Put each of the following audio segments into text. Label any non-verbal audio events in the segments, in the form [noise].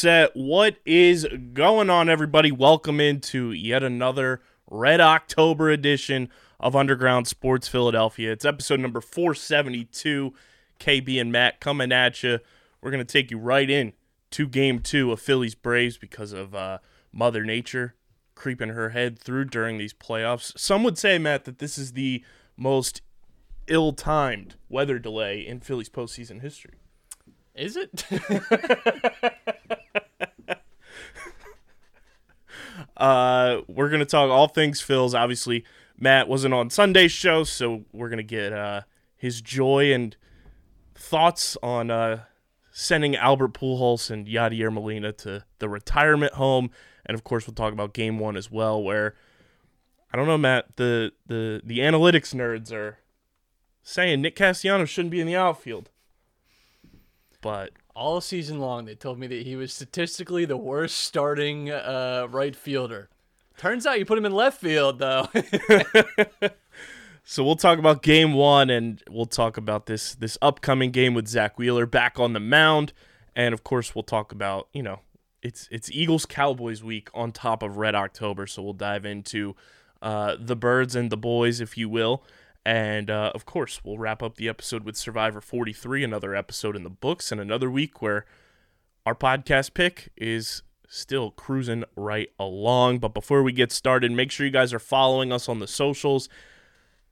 Set. What is going on, everybody? Welcome into yet another Red October edition of Underground Sports Philadelphia. It's episode number 472. KB and Matt coming at you. We're going to take you right in to game two of Phillies Braves because of uh, Mother Nature creeping her head through during these playoffs. Some would say, Matt, that this is the most ill timed weather delay in Phillies postseason history. Is it? [laughs] Uh, we're gonna talk all things Phil's. Obviously, Matt wasn't on Sunday's show, so we're gonna get uh, his joy and thoughts on uh, sending Albert Pujols and Yadier Molina to the retirement home, and of course, we'll talk about Game One as well. Where I don't know, Matt. The the the analytics nerds are saying Nick Castellanos shouldn't be in the outfield, but All season long, they told me that he was statistically the worst starting uh, right fielder. Turns out you put him in left field, though. [laughs] So we'll talk about game one, and we'll talk about this this upcoming game with Zach Wheeler back on the mound, and of course we'll talk about you know it's it's Eagles Cowboys week on top of Red October, so we'll dive into uh, the birds and the boys, if you will, and uh, of course we'll wrap up the episode with Survivor 43, another episode in the books, and another week where our podcast pick is still cruising right along. But before we get started, make sure you guys are following us on the socials.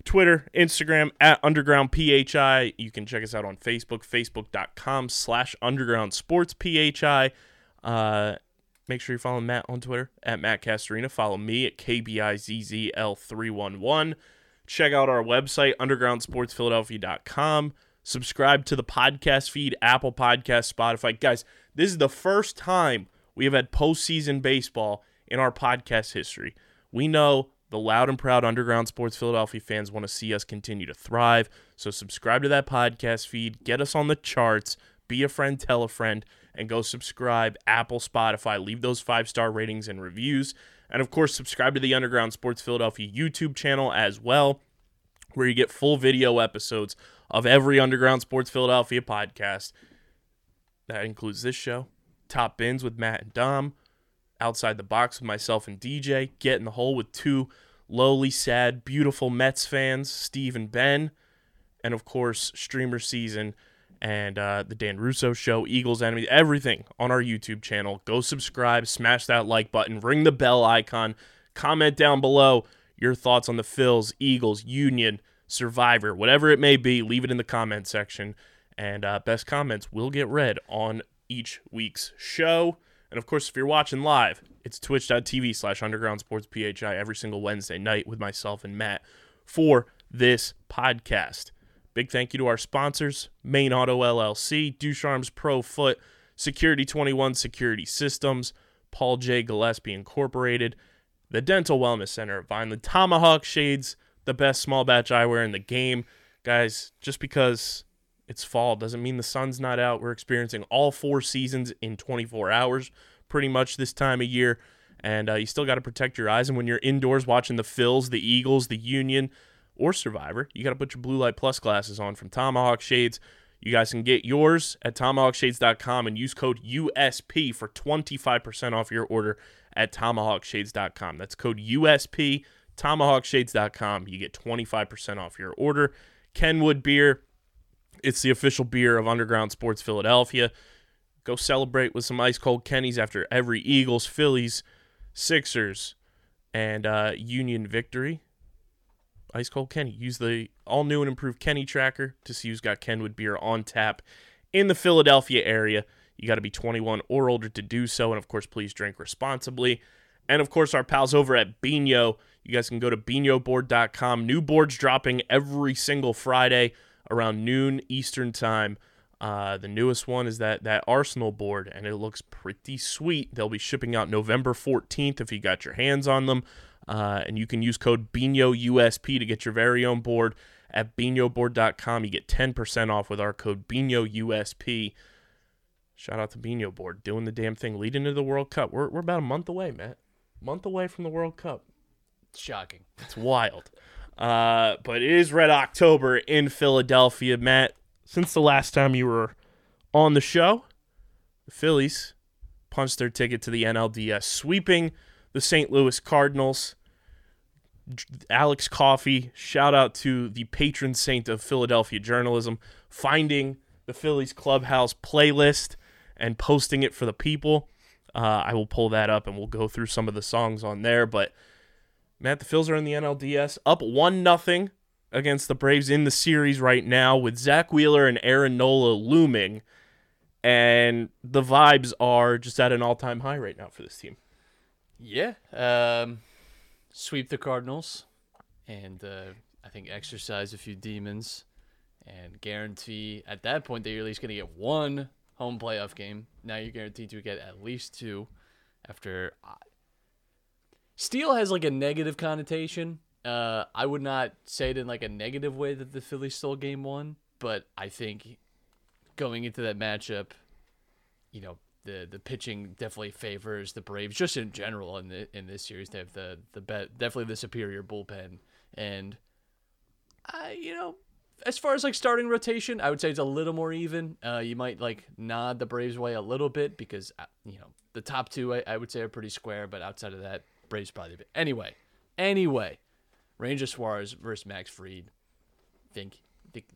Twitter, Instagram at Underground PHI. You can check us out on Facebook, facebook.com slash Underground Sports PHI. Uh, make sure you follow Matt on Twitter at Matt Castorina. Follow me at KBIZZL311. Check out our website, undergroundsportsphiladelphia.com. Subscribe to the podcast feed, Apple Podcast, Spotify. Guys, this is the first time we have had postseason baseball in our podcast history. We know the loud and proud Underground Sports Philadelphia fans want to see us continue to thrive. So subscribe to that podcast feed, get us on the charts, be a friend, tell a friend, and go subscribe Apple, Spotify, leave those five star ratings and reviews. And of course, subscribe to the Underground Sports Philadelphia YouTube channel as well, where you get full video episodes of every Underground Sports Philadelphia podcast. That includes this show, Top Bins with Matt and Dom, Outside the Box with myself and DJ, Get in the Hole with two lowly, sad, beautiful Mets fans, Steve and Ben, and of course, Streamer Season and uh, the Dan Russo Show, Eagles Enemy, everything on our YouTube channel. Go subscribe, smash that like button, ring the bell icon, comment down below your thoughts on the Phils, Eagles, Union, Survivor, whatever it may be. Leave it in the comment section, and uh, best comments will get read on each week's show. And of course, if you're watching live, it's twitch.tv slash underground sports PHI every single Wednesday night with myself and Matt for this podcast. Big thank you to our sponsors, Main Auto LLC, Ducharme's Pro Foot, Security 21 Security Systems, Paul J. Gillespie Incorporated, the Dental Wellness Center at Vineland, Tomahawk Shades, the best small batch eyewear in the game. Guys, just because it's fall doesn't mean the sun's not out. We're experiencing all four seasons in 24 hours pretty much this time of year. And uh, you still got to protect your eyes. And when you're indoors watching the Phils, the Eagles, the Union, or Survivor, you got to put your Blue Light Plus glasses on from Tomahawk Shades. You guys can get yours at tomahawkshades.com and use code USP for 25% off your order at tomahawkshades.com. That's code USP, tomahawkshades.com. You get 25% off your order. Kenwood Beer, it's the official beer of Underground Sports Philadelphia. Go celebrate with some ice cold Kennies after every Eagles, Phillies, Sixers, and uh, Union victory. Ice cold Kenny. Use the all new and improved Kenny tracker to see who's got Kenwood beer on tap in the Philadelphia area. You got to be 21 or older to do so. And of course, please drink responsibly. And of course, our pals over at Bino. You guys can go to binoboard.com. New boards dropping every single Friday around noon Eastern time. Uh, the newest one is that that Arsenal board, and it looks pretty sweet. They'll be shipping out November 14th if you got your hands on them. Uh, and you can use code BINOUSP to get your very own board at binoboard.com. You get 10% off with our code BinoUSP. Shout out to Bino Board doing the damn thing, leading into the World Cup. We're, we're about a month away, Matt. Month away from the World Cup. Shocking. It's wild. Uh, but it is Red October in Philadelphia, Matt. Since the last time you were on the show, the Phillies punched their ticket to the NLDS, sweeping the St. Louis Cardinals. Alex Coffey, shout out to the patron saint of Philadelphia journalism, finding the Phillies clubhouse playlist and posting it for the people. Uh, I will pull that up and we'll go through some of the songs on there. But Matt, the Phils are in the NLDS, up one nothing against the Braves in the series right now, with Zach Wheeler and Aaron Nola looming, and the vibes are just at an all-time high right now for this team. Yeah. Um, sweep the Cardinals, and uh, I think exercise a few demons, and guarantee at that point that you're at least going to get one home playoff game. Now you're guaranteed to get at least two. After uh, Steal has like a negative connotation. Uh, I would not say it in like a negative way that the Phillies stole game one, but I think going into that matchup, you know, the the pitching definitely favors the Braves just in general in the in this series. They have the the bet definitely the superior bullpen, and I you know as far as like starting rotation, I would say it's a little more even. Uh, you might like nod the Braves way a little bit because uh, you know the top two I, I would say are pretty square, but outside of that, Braves probably. Anyway, anyway, Ranger Suarez versus Max Fried. Think think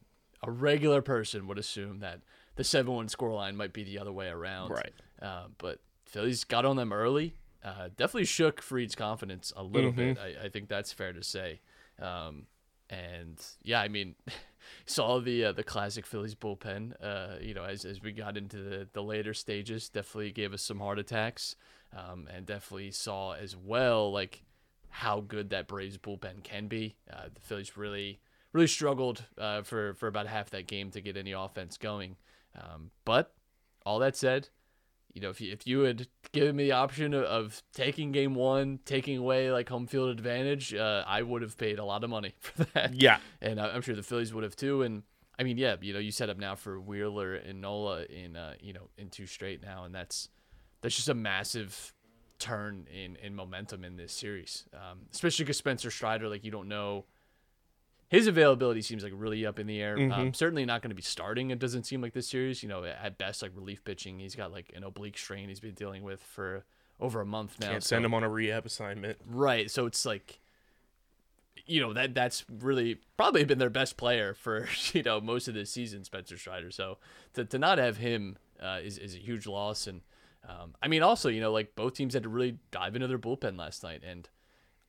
a regular person would assume that the seven one scoreline might be the other way around. Right. Uh, but Phillies got on them early. Uh, definitely shook Fried's confidence a little bit. I, I think that's fair to say. Um, and yeah, I mean, [laughs] saw the uh, the classic Phillies bullpen. Uh, you know, as as we got into the, the later stages, definitely gave us some heart attacks. Um, and definitely saw as well like how good that Braves bullpen can be. Uh, the Phillies really really struggled uh, for for about half that game to get any offense going. Um, but all that said, you know, if you, if you had given me the option of, of taking game one, taking away like home field advantage, uh, I would have paid a lot of money [laughs] for that. Yeah. and I'm sure the Phillies would have too. And I mean, yeah, you know, you set up now for Wheeler and Nola in uh, you know in two straight now, and that's that's just a massive turn in in momentum in this series, um, especially because Spencer Strider, like you don't know. His availability seems like really up in the air. Um, certainly not going to be starting. It doesn't seem like this series. You know, at best, like relief pitching. He's got like an oblique strain he's been dealing with for over a month now. Can't so- send him on a rehab assignment. Right. So it's like you know, that that's really probably been their best player for, [laughs] you know, most of this season, Spencer Strider. So to, to not have him uh, is, is a huge loss. And um, I mean, also, you know, like both teams had to really dive into their bullpen last night. And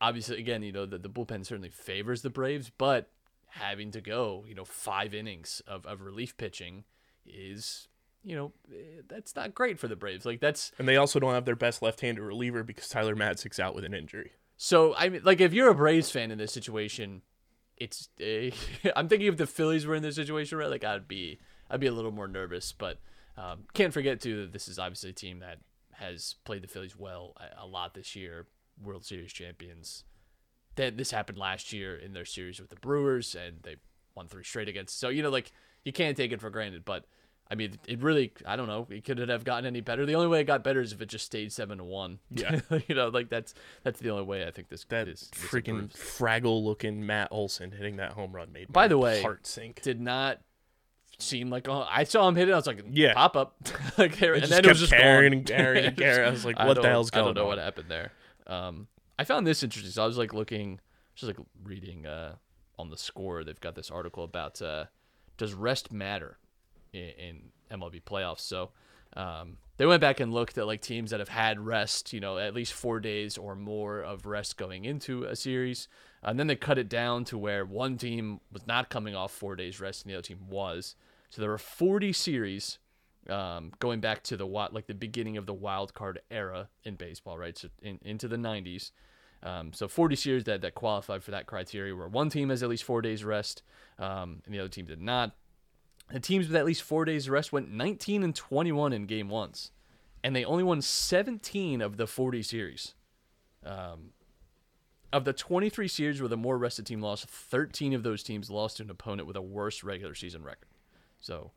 obviously, again, you know, the, the bullpen certainly favors the Braves, but having to go, you know, five innings of, of relief pitching is, you know, eh, that's not great for the Braves. Like, that's And they also don't have their best left-handed reliever because Tyler Matzek's out with an injury. So I mean, like, if you're a Braves fan in this situation, it's uh, [laughs] I'm thinking if the Phillies were in this situation, right? Like, I'd be I'd be a little more nervous. But um, can't forget too that this is obviously a team that has played the Phillies well a, a lot this year, World Series champions. That this happened last year in their series with the Brewers, and they won three straight against. So you know, like, you can't take it for granted, but. I mean, it really, I don't know, it could it have gotten any better. The only way it got better is if it just stayed seven to one. [laughs] Yeah. you know, like that's that's the only way I think this That is this freaking fraggle looking Matt Olson hitting that home run made By the way, heart sink. did not seem like oh, I saw him hit it. I was like, Yeah. pop up, [laughs] like, and then it was just carrying gone. and carrying and carrying. I was like, [laughs] what the hell's I don't know on? what happened there. Um, I found this interesting. So I was like looking, just like reading uh, on the score. They've got this article about uh, does rest matter in, in MLB playoffs. So um, they went back and looked at like teams that have had rest, you know, at least four days or more of rest going into a series. And then they cut it down to where one team was not coming off four days rest and the other team was. So there were 40 series um, going back to the wi- like the beginning of the wild card era in baseball, right? So in, into the 90s. Um, so 40 series that, that qualified for that criteria where one team has at least four days rest um, and the other team did not. The teams with at least four days rest went 19 and 21 in game ones, and they only won 17 of the 40 series. Um, of the 23 series where the more rested team lost, 13 of those teams lost to an opponent with a worse regular season record. So,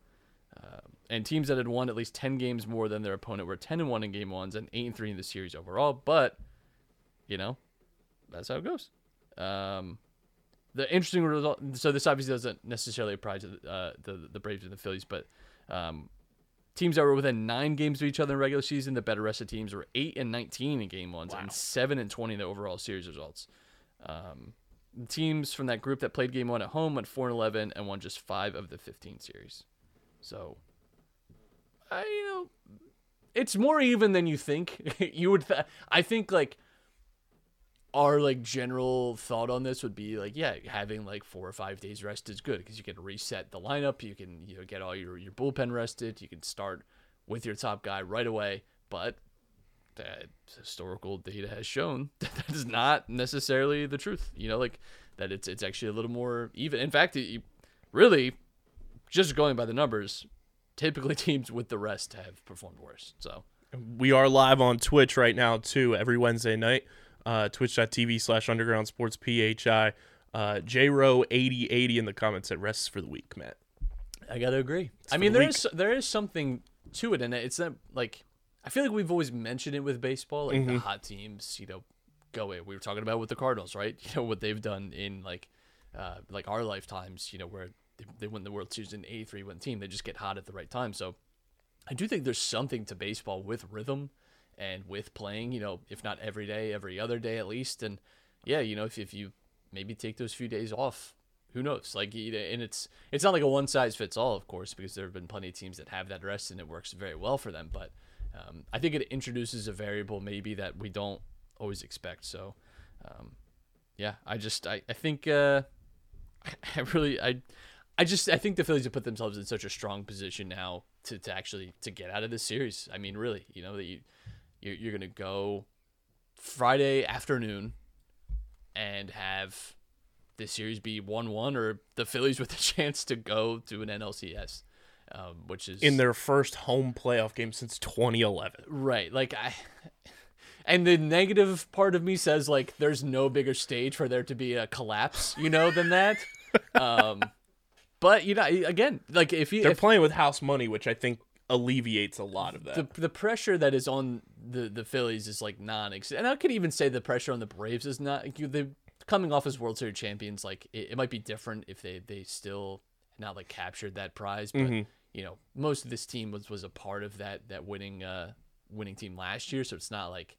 uh, and teams that had won at least 10 games more than their opponent were 10 and 1 in game ones and 8 and 3 in the series overall. But, you know, that's how it goes. Um, the interesting result. So this obviously doesn't necessarily apply to the, uh, the the Braves and the Phillies, but um, teams that were within nine games of each other in regular season, the better rested teams were eight and nineteen in game ones and seven and twenty in the overall series results. Um, the teams from that group that played game one at home went four and eleven and won just five of the fifteen series. So, I you know, it's more even than you think. [laughs] you would. Th- I think like our like general thought on this would be like yeah having like four or five days rest is good because you can reset the lineup you can you know get all your your bullpen rested you can start with your top guy right away but that historical data has shown [laughs] that that is not necessarily the truth you know like that it's it's actually a little more even in fact it, really just going by the numbers typically [laughs] teams with the rest have performed worse so We are live on Twitch right now too every Wednesday night. Uh, Twitch.tv slash Underground Sports PHI. Uh, JRO8080 in the comments said rests for the week, Matt. I gotta agree. I mean, the there is there is something to it, and it's not like I feel like we've always mentioned it with baseball, like the hot teams, you know, go in. We were talking about with the Cardinals, right? [laughs] You know what they've done in like uh, like our lifetimes, you know, where they, win the World Series in '83 win team, they just get hot at the right time. So I do think there's something to baseball with rhythm and with playing, you know, if not every day, every other day at least. And yeah, you know, if, if you maybe take those few days off, who knows? Like, and it's it's not like a one size fits all, of course, because there have been plenty of teams that have that rest and it works very well for them. But um, I think it introduces a variable maybe that we don't always expect. So, um, yeah, I just I I think uh, [laughs] I really I I just I think the Phillies have put themselves in such a strong position now to, to actually to get out of this series. I mean, really, you know that you you're, you're gonna go Friday afternoon and have this series be one one, or the Phillies with a [laughs] chance to go to an NLCS, um, which is In their first home playoff game since 2011. Right. Like I [laughs] and the negative part of me says like there's no bigger stage for there to be a collapse, you know, than that. [laughs] um but you know, again, like if you They're if playing with house money, which I think alleviates a lot of that. the the pressure that is on the the Phillies is like non and I could even say the pressure on the Braves is not you they coming off as World Series champions like it, it might be different if they they still not like captured that prize but you know most of this team was was a part of that that winning uh winning team last year so it's not like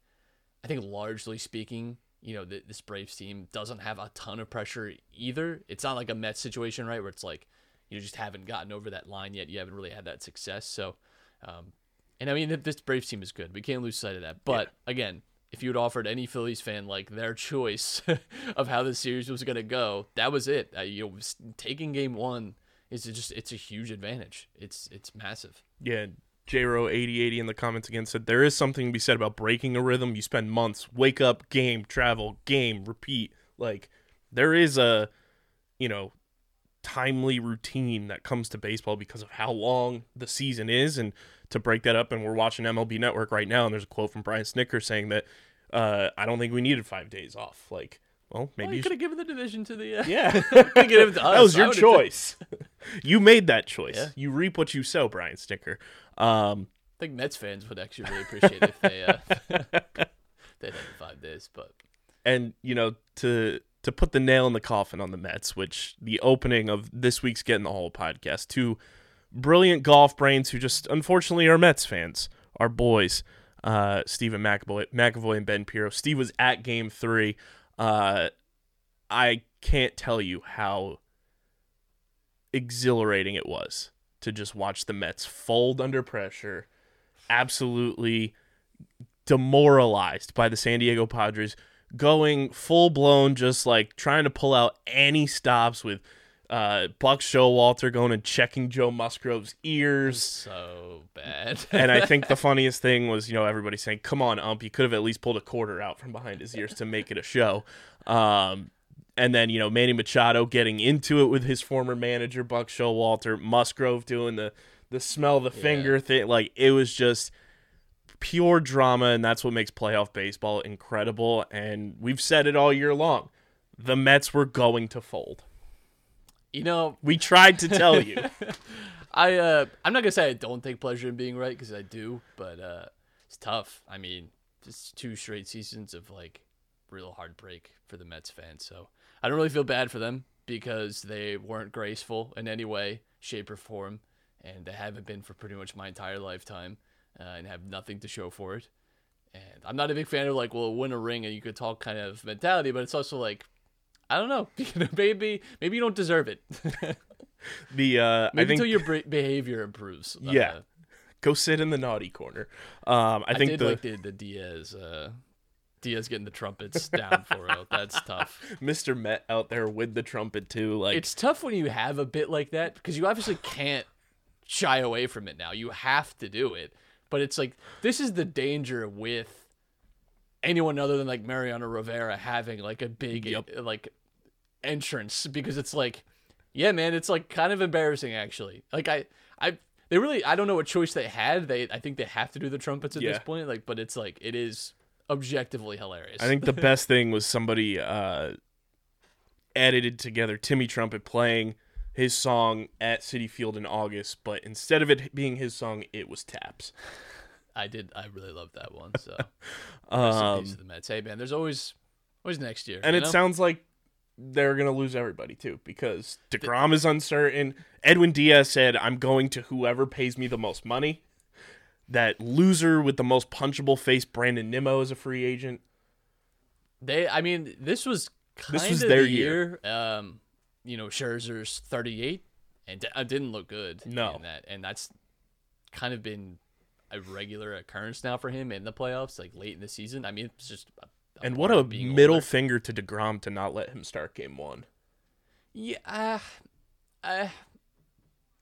I think largely speaking you know th- this Braves team doesn't have a ton of pressure either it's not like a Mets situation right where it's like you just haven't gotten over that line yet you haven't really had that success so um and I mean, this Braves team is good. We can't lose sight of that. But again, if you had offered any Phillies fan like their choice [laughs] of how the series was going to go, that was it. Uh, you know, taking game one is just it's a huge advantage. It's it's massive. Yeah, JRO8080 in the comments again said there is something to be said about breaking a rhythm. You spend months, wake up, game, travel, game, repeat. Like there is a, you know, timely routine that comes to baseball because of how long the season is and to break that up and we're watching MLB Network right now and there's a quote from Brian Snitker saying that uh, I don't think we needed 5 days off. Like, well, maybe Well, you could have given the division to the. Uh, yeah. [laughs] it to [laughs] that was your choice. [laughs] you made that choice. Yeah. You reap what you sow, Brian Snitker. Um, I think Mets fans would actually really appreciate it if they uh, they had five days. But and you know to to put the nail in the coffin on the Mets, which the opening of this week's Get in the Hole podcast, two brilliant golf brains who just unfortunately are Mets fans, our boys, uh, Stephen McAvoy, McAvoy and Ben Piro. Steve was at Game Three. Uh, I can't tell you how exhilarating it was to just watch the Mets fold under pressure, absolutely demoralized by the San Diego Padres, going full blown, just like trying to pull out any stops with Uh, Buck Showalter going and checking Joe Musgrove's ears. So bad. [laughs] and I think the [laughs] funniest thing was, you know, everybody saying, "Come on, ump, you could have at least pulled a quarter out from behind his ears to make it a show." Um, and then you know Manny Machado getting into it with his former manager Buck Showalter, Musgrove doing the the smell the finger thing. Like it was just pure drama, and that's what makes playoff baseball incredible. And we've said it all year long: the Mets were going to fold. You know, [laughs] We tried to tell you. [laughs] I uh, I'm not gonna say I don't take pleasure in being right because I do, but uh, it's tough. I mean, just two straight seasons of like real heartbreak for the Mets fans. So I don't really feel bad for them because they weren't graceful in any way, shape, or form, and they haven't been for pretty much my entire lifetime, uh, and have nothing to show for it. And I'm not a big fan of like, well, win a ring and you could talk kind of mentality, but it's also like, I don't [laughs] know, maybe maybe you don't deserve it. [laughs] The uh, I Maybe think until your behavior improves. Uh, Yeah. go sit in the naughty corner. Um, I I, think the like the, the Diaz, uh, Diaz getting the trumpets down for real. That's [laughs] tough. Mr. Met out there with the trumpet too. Like It's tough when you have a bit like that because you obviously can't shy away from it now. You have to do it. But it's like this is the danger with anyone other than like Mariano Rivera having like a big Yep. like entrance because it's like yeah man it's like kind of embarrassing actually. Like i i they really i don't know what choice they had. They i think they have to do the trumpets at this point like but it's like it is objectively hilarious. I think the [laughs] best thing was somebody uh, edited together Timmy Trumpet playing his song at Citi Field in August, but instead of it being his song, it was Taps. i did i really loved that one so. [laughs] Um, the mets. Hey man there's always always next year and it know? sounds like they're gonna lose everybody too because Degrom is uncertain. Edwin Diaz said, "I'm going to whoever pays me the most money." That loser with the most punchable face, Brandon Nimmo, is a free agent. They, I mean, this was kind This was of their the year. year. Um, you know, Scherzer's 38, and d- uh, didn't look good. No. in that, and that's kind of been a regular occurrence now for him in the playoffs, like late in the season. I mean, it's just. A And what a middle older. finger to Degrom to not let him start Game One. Yeah, uh, uh,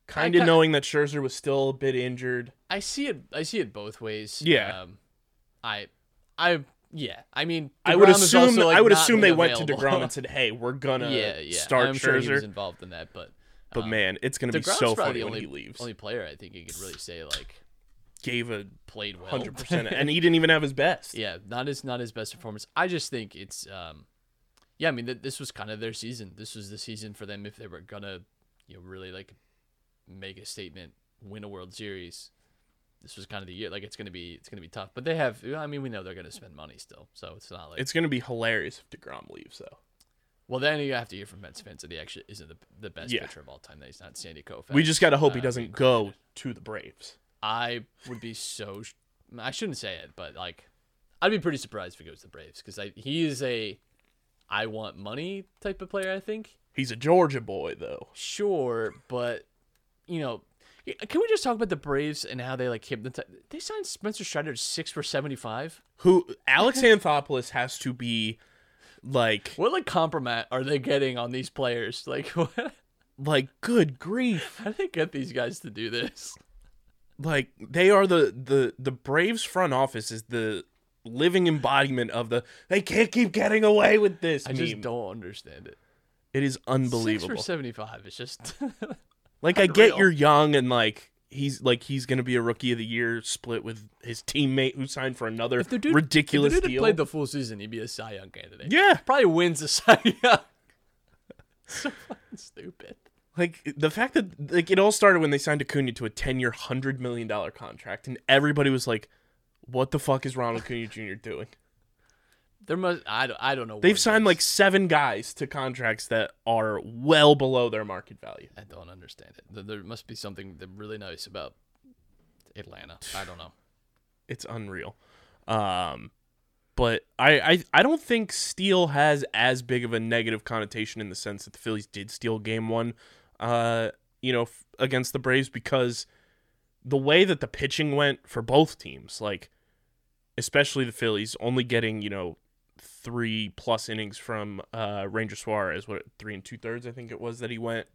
Kind of knowing that Scherzer was still a bit injured. I see it. I see it both ways. Yeah. Um, I, I, yeah. I mean, I would assume. also, like, I would assume they been went to available. Degrom and [laughs] said, "Hey, we're gonna yeah, yeah. start I'm sure he was Scherzer." involved in that, but. but um, man, it's gonna be so funny the when only, he leaves. only player I think you could really say like Gave a played well. hundred percent, [laughs] and he didn't even have his best. yeah, not his not his best performance. I just think it's um, yeah. I mean, th- this was kind of their season. This was the season for them if they were gonna, you know, really like make a statement, win a World Series. This was kind of the year. Like it's gonna be it's gonna be tough, but they have. I mean, we know they're gonna spend money still, so it's not like It's gonna be hilarious if Degrom leaves, though. well. Then you have to hear from Mets fans that he actually isn't the, the best Yeah. pitcher of all time. That he's not Sandy Koufax. We just gotta hope he uh, doesn't go to the Braves. I would be so. sh- I shouldn't say it, but like, I'd be pretty surprised if he goes to the Braves because he is a, I want money type of player. I think He's a Georgia boy, though. sure, but you know, can we just talk about the Braves and how they like hypnotize? They signed Spencer Strider to six for seventy five. Who Alex Anthopoulos has to be like, What like compromise are they getting on these players? Like, [laughs] what? like good grief. how do they get these guys to do this? Like they are the the the Braves front office is the living embodiment of the they can't keep getting away with this. I just don't understand it. It is unbelievable. Six for seventy five. It's just [laughs] Like I get you're young and like he's like he's gonna be a rookie of the year split with his teammate who signed for another if the dude ridiculous if the dude deal. played the full season, he'd be a Cy Young candidate. yeah, probably wins the Cy Young. [laughs] so fucking stupid. Like the fact that like it all started when they signed Acuna to a ten year, hundred million dollar contract, and everybody was like, "What the fuck is Ronald Acuna [laughs] Jr. doing?" There must I don't, I don't know. They've signed like seven guys to contracts that are well below their market value. I don't understand it. There- There must be something really nice about Atlanta. I don't know. [sighs] It's unreal. Um, but I, I I don't think steal has as big of a negative connotation in the sense that the Phillies did steal Game One, uh, you know, f- against the Braves because the way that the pitching went for both teams, like especially the Phillies, only getting you know three plus innings from uh, Ranger Suarez. What three and two thirds I think it was that he went.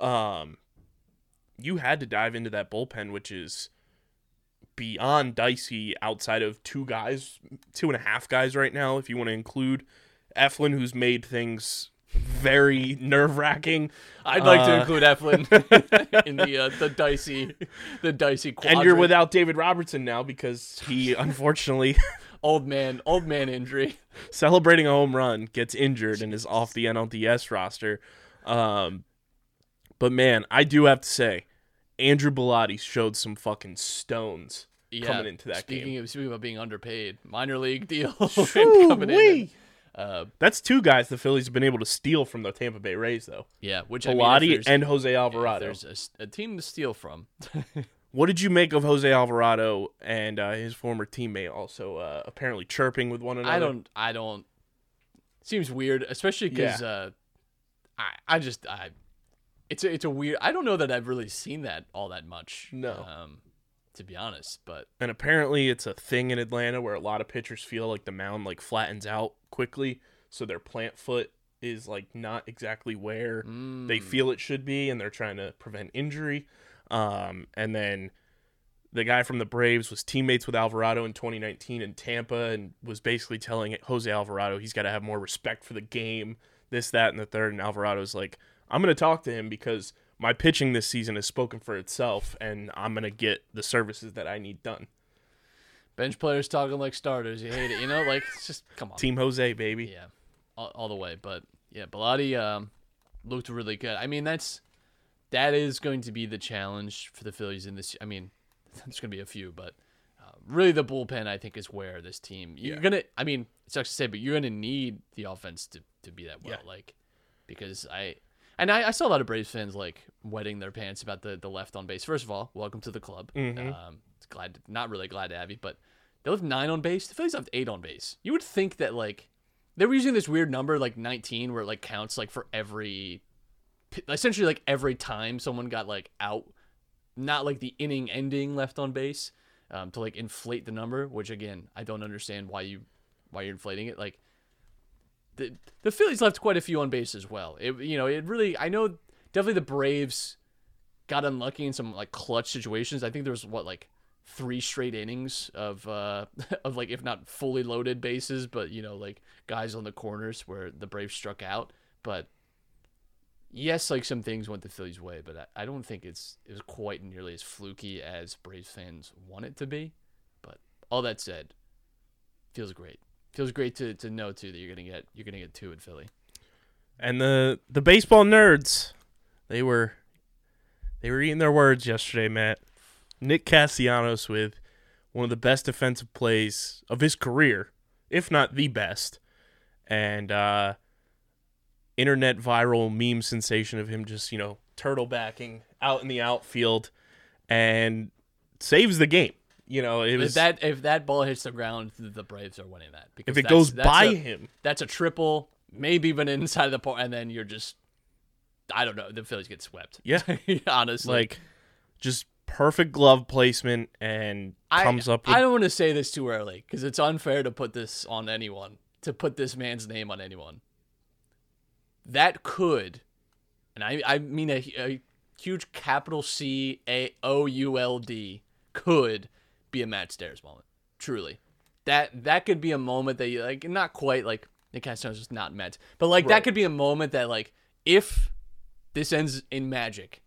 Um, you had to dive into that bullpen, which is beyond dicey outside of two guys, two and a half guys right now. If you want to include Eflin, who's made things very nerve wracking. I'd like to Uh, include Eflin [laughs] in the uh, the dicey the dicey quadrant. And you're without David Robertson now because he [laughs] unfortunately [laughs] old man old man injury. celebrating a home run gets injured and is off the NLDS roster. Um, but man, I do have to say, Andrew Bellatti showed some fucking stones Yeah, coming into that speaking game. Of, speaking about being underpaid, minor league deal coming in. Woo-wee. Uh, That's two guys the Phillies have been able to steal from the Tampa Bay Rays, though. yeah, which I mean, if and Jose if Alvarado. There's a team to steal from. [laughs] What did you make of Jose Alvarado and uh, his former teammate also uh, apparently chirping with one another? I don't. I don't. Seems weird, especially because Yeah. uh, I I just I. It's a, it's a weird. I don't know that I've really seen that all that much. No. Um, to be honest, but And apparently, it's a thing in Atlanta where a lot of pitchers feel like the mound like flattens out quickly, so their plant foot is like not exactly where they feel it should be, and they're trying to prevent injury. Um, and then the guy from the Braves was teammates with Alvarado in 2019 in Tampa, and was basically telling Jose Alvarado he's got to have more respect for the game, this, that, and the third. And Alvarado's like, I'm going to talk to him because my pitching this season has spoken for itself, and I'm going to get the services that I need done. Bench players talking like starters. You hate it, you know? Like it's just come on. Team Jose, baby. Yeah, all, all the way. But yeah, Bellatti um, looked really good. I mean, that's that is going to be the challenge for the Phillies in this. I mean, [laughs] there's going to be a few, but uh, really the bullpen I think is where this team you're Yeah. gonna. I mean, it sucks to say, but you're gonna need the offense to to be that well. Yeah. Like because I. And I, I saw a lot of Braves fans like wetting their pants about the, the left on base. First of all, welcome to the club. Um, glad, not really glad to have you, but they left nine on base. The Phillies left eight on base. You would think that like they were using this weird number like 19 where it like counts like for every essentially like every time someone got like out not like the inning ending left on base um, to like inflate the number which again i don't understand why you why you're inflating it like the the phillies left quite a few on base as well it you know it really i know definitely the braves got unlucky in some like clutch situations i think there was what like three straight innings of uh [laughs] of like if not fully loaded bases but you know like guys on the corners where the braves struck out. But yes like some things went the phillies way but i, I don't think it's it was quite nearly as fluky as braves fans want it to be. But all that said feels great. Feels great to, to know too that you're gonna get you're gonna get two in philly. And the the baseball nerds, they were they were eating their words yesterday, Matt. Nick Castellanos with one of the best defensive plays of his career, if not the best. And uh internet viral meme sensation of him just, you know, turtle backing out in the outfield and saves the game. You know, it if was that if that ball hits the ground the braves are winning that because if it goes by a- him. that's a triple maybe even inside of the part and then you're just i don't know the phillies get swept Yeah. [laughs] honestly Like just perfect glove placement and I, comes up with I don't want to say this too early because it's unfair to put this on anyone, to put this man's name on anyone. That could, and I, I mean a, a huge capital C A O U L D, could be a Matt Stairs moment. Truly. That that could be a moment that you like, not quite like Nick Castellanos is not Mets, but like that could be a moment that like if this ends in magic,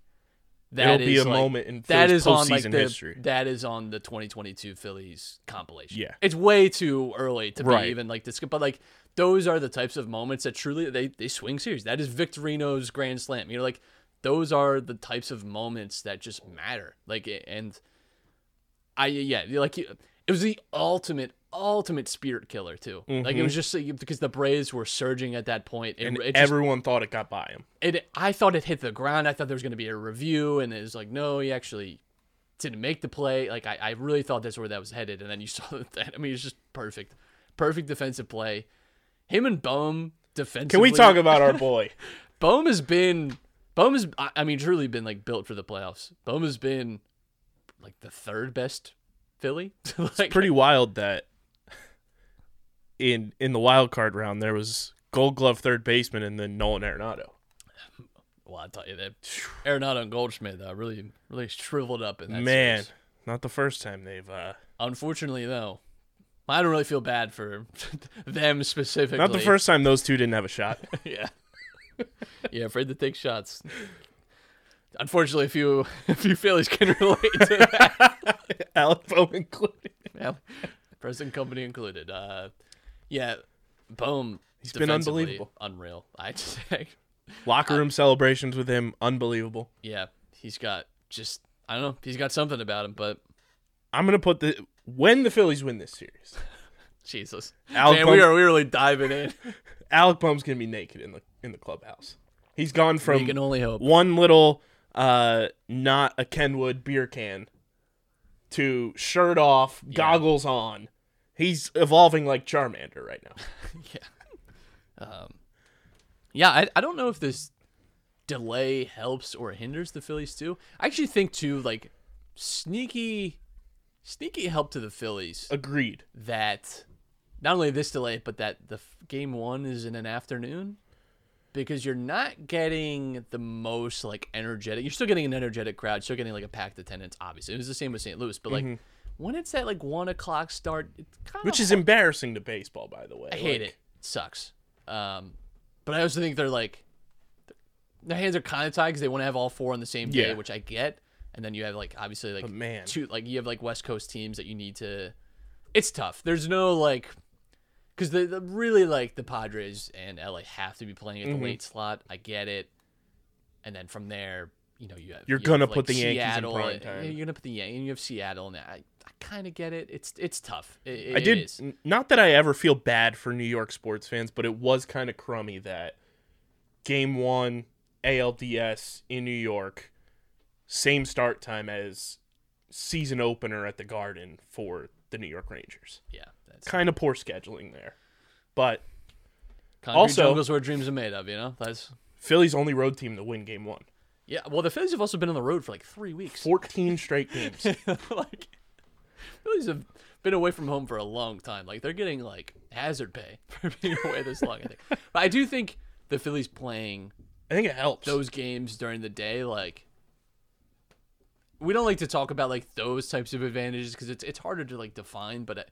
that It'll be a like- moment in that Phillies is on like the history. that is on the 2022 Phillies compilation. Yeah. it's way too early to Right. be even like this, but like those are the types of moments that truly they they swing series. That is Victorino's grand slam. You know, like those are the types of moments that just matter. Like and I yeah like it was the ultimate ultimate spirit killer too. Like it was mm-hmm. just like, because the Braves were surging at that point. It, and it just everyone thought it got by him. it I thought it hit the ground. I thought there was going to be a review, and it was like, no, he actually didn't make the play. Like I, I really thought that's where that was headed, and then you [laughs] saw that. I mean, it's just perfect, perfect defensive play. Him and Bohm defensively. Can we talk about our boy? [laughs] Bohm has been Bohm has I I mean truly been like built for the playoffs. Bohm has been like the third best Philly. [laughs] like, Pretty wild that in in the wild card round there was Gold Glove third baseman and then Nolan Arenado. Well, I tell you that Arenado and Goldschmidt uh, really, really shriveled up in that Man, series. not the first time they've uh Unfortunately, though, I don't really feel bad for [laughs] them specifically. not the first time those two didn't have a shot. [laughs] yeah. yeah, afraid to take shots. Unfortunately, a few [laughs] a few Phillies can [laughs] relate to that. Alec Bohm included. yeah, present company included. Uh, yeah, Boom. He's been unbelievable. unreal. I [laughs] just think, Locker room celebrations with him, unbelievable. yeah, he's got just I don't know, he's got something about him. But I'm gonna put the when the Phillies win this series, Jesus, Alec man, we are we really diving in. Alec Bohm's gonna be naked in the in the clubhouse. He's gone we from can only hope. one little uh not a Kenwood beer can to shirt off, goggles on. He's evolving like Charmander right now. [laughs] Yeah, Um, yeah, I, I don't know if this delay helps or hinders the Phillies too. I actually think too, like sneaky, sneaky help to the Phillies Agreed. that not only this delay, but that the f- game one is in an afternoon because you're not getting the most like energetic. You're still getting an energetic crowd. Still getting like a packed attendance. Obviously, it was the same with St. Louis, but like when it's at like one o'clock start, it's kind of Mm-hmm. Which is embarrassing to baseball, by the way. I hate Like, it. It sucks. Um, but I also think they're like their hands are kind of tied because they want to have all four on the same day, Yeah. which I get. And then you have like obviously like man. two like you have like West Coast teams that you need to. It's tough. There's no like because the, the really like the Padres and LA have to be playing at Mm-hmm. the late slot. I get it. And then from there, you know, you have You're you gonna have, put like, the Yankees in prime time. You're gonna put the Yankees. And you have Seattle, and I, I kind of get it. It's it's tough. It, I did is. not that I ever feel bad for New York sports fans, but it was kind of crummy that game one ALDS in New York, same start time as season opener at the Garden for the New York Rangers. Yeah, that's Kind of poor scheduling there, but Concrete Also- jungles where dreams are made of, you know. That's Philly's only road team to win game one. yeah. Well, the Phillies have also been on the road for like three weeks. Fourteen [laughs] straight games. [laughs] like Phillies have been away from home for a long time. Like they're getting like hazard pay [laughs] for being away this long. I think, but I do think the Phillies playing I think it helps. those games during the day, like we don't like to talk about like those types of advantages because it's it's harder to like define. But I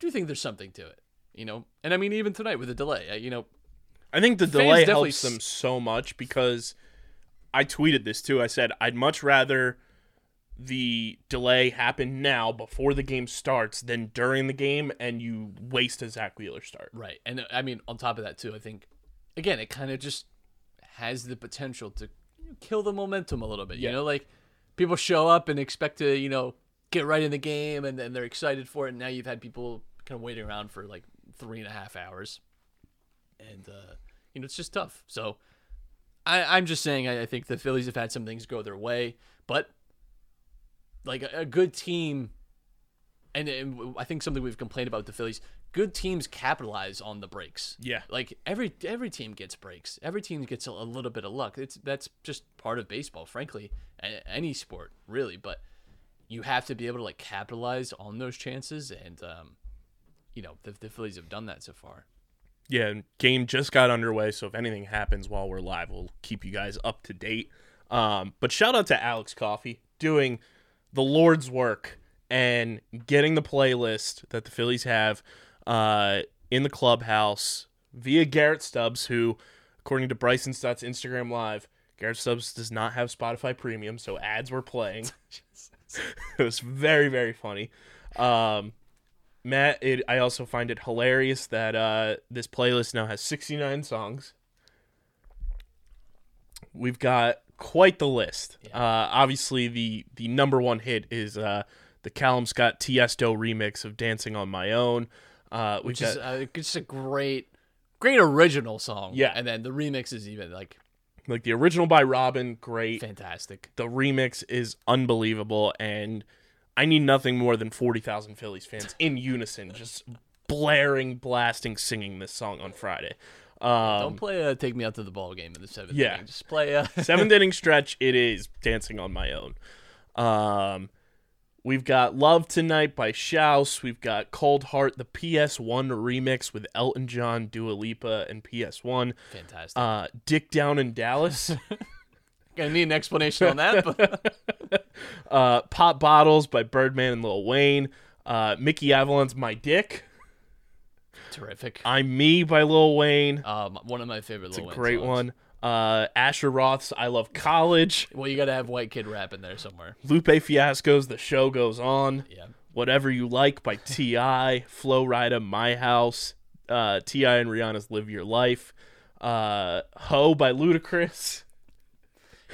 do think there's something to it, you know. And I mean, even tonight with the delay, you know, I think the delay helps them so much because I tweeted this too. I said I'd much rather the delay happen now before the game starts than during the game and you waste a Zach Wheeler start. Right. And uh, I mean, on top of that, too, I think, again, it kind of just has the potential to kill the momentum a little bit. Yeah. You know, like people show up and expect to, you know, get right in the game and then they're excited for it. And now you've had people kind of waiting around for like three and a half hours. And, uh, you know, it's just tough. So I, I'm just saying, I, I think the Phillies have had some things go their way, but like a, a good team and, and I think something we've complained about with the Phillies, good teams capitalize on the breaks. Yeah. Like every every team gets breaks. Every team gets a, a little bit of luck. It's that's just part of baseball, frankly, a- any sport really. But you have to be able to like capitalize on those chances, and um, you know the, the Phillies have done that so far. Yeah, game just got underway, so if anything happens while we're live, we'll keep you guys up to date. Um, but shout out to Alex Coffey doing the Lord's work and getting the playlist that the Phillies have uh, in the clubhouse via Garrett Stubbs, who, according to Bryson Stott's Instagram Live, Garrett Stubbs does not have Spotify Premium, so ads were playing. [laughs] [laughs] it was very, very funny. Um, Matt, it, I also find it hilarious that uh, this playlist now has 69 songs. We've got quite the list. Uh, obviously, the the number one hit is uh, the Callum Scott Tiesto remix of "Dancing on My Own." Uh, Which is uh, just a great, great original song. Yeah. and then the remix is even like like the original by Robin, great. fantastic. The remix is unbelievable, and I need nothing more than forty thousand Phillies fans in unison, just blaring, blasting, singing this song on Friday. Um, Don't play uh, "Take Me Out to the Ball Game" in the seventh Yeah. inning. Just play. Uh, [laughs] seventh [laughs] inning stretch it is dancing on my own um We've got Love Tonight by Shouse. We've got Cold Heart, the PS1 remix with Elton John, Dua Lipa, and PS1. Fantastic. Uh, Dick Down in Dallas. [laughs] Gonna need an explanation on that, but uh, Pop Bottles by Birdman and Lil Wayne. Uh, Mickey Avalon's My Dick. terrific. I'm Me by Lil Wayne. Um, one of my favorite. It's a Lil Wayne great songs. one. Uh, Asher Roth's I Love College. Well, you gotta have white kid rap in there somewhere. Lupe Fiasco's The Show Goes On. Yeah. Whatever You Like by [laughs] T.I. Flo Rida, My House. Uh, T.I. and Rihanna's Live Your Life. Uh, Ho by Ludacris.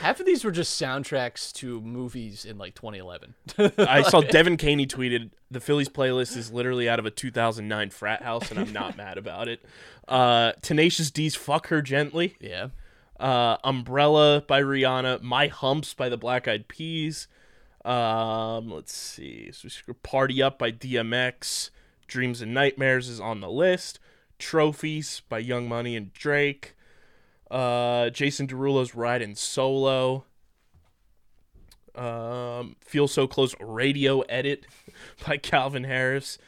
Half of these were just soundtracks to movies in like 2011. [laughs] I saw [laughs] Devin Caney tweeted the Phillies playlist is literally out of a 2009 frat house, and I'm not [laughs] mad about it. Uh, Tenacious D's "Fuck Her Gently," yeah. uh, "Umbrella" by Rihanna, "My Humps" by the Black Eyed Peas. Um, let's see, so "Party Up" by DMX, "Dreams and Nightmares" is on the list. "Trophies" by Young Money and Drake. Uh, Jason Derulo's "Riding Solo." Um, "Feel So Close" radio edit [laughs] by Calvin Harris.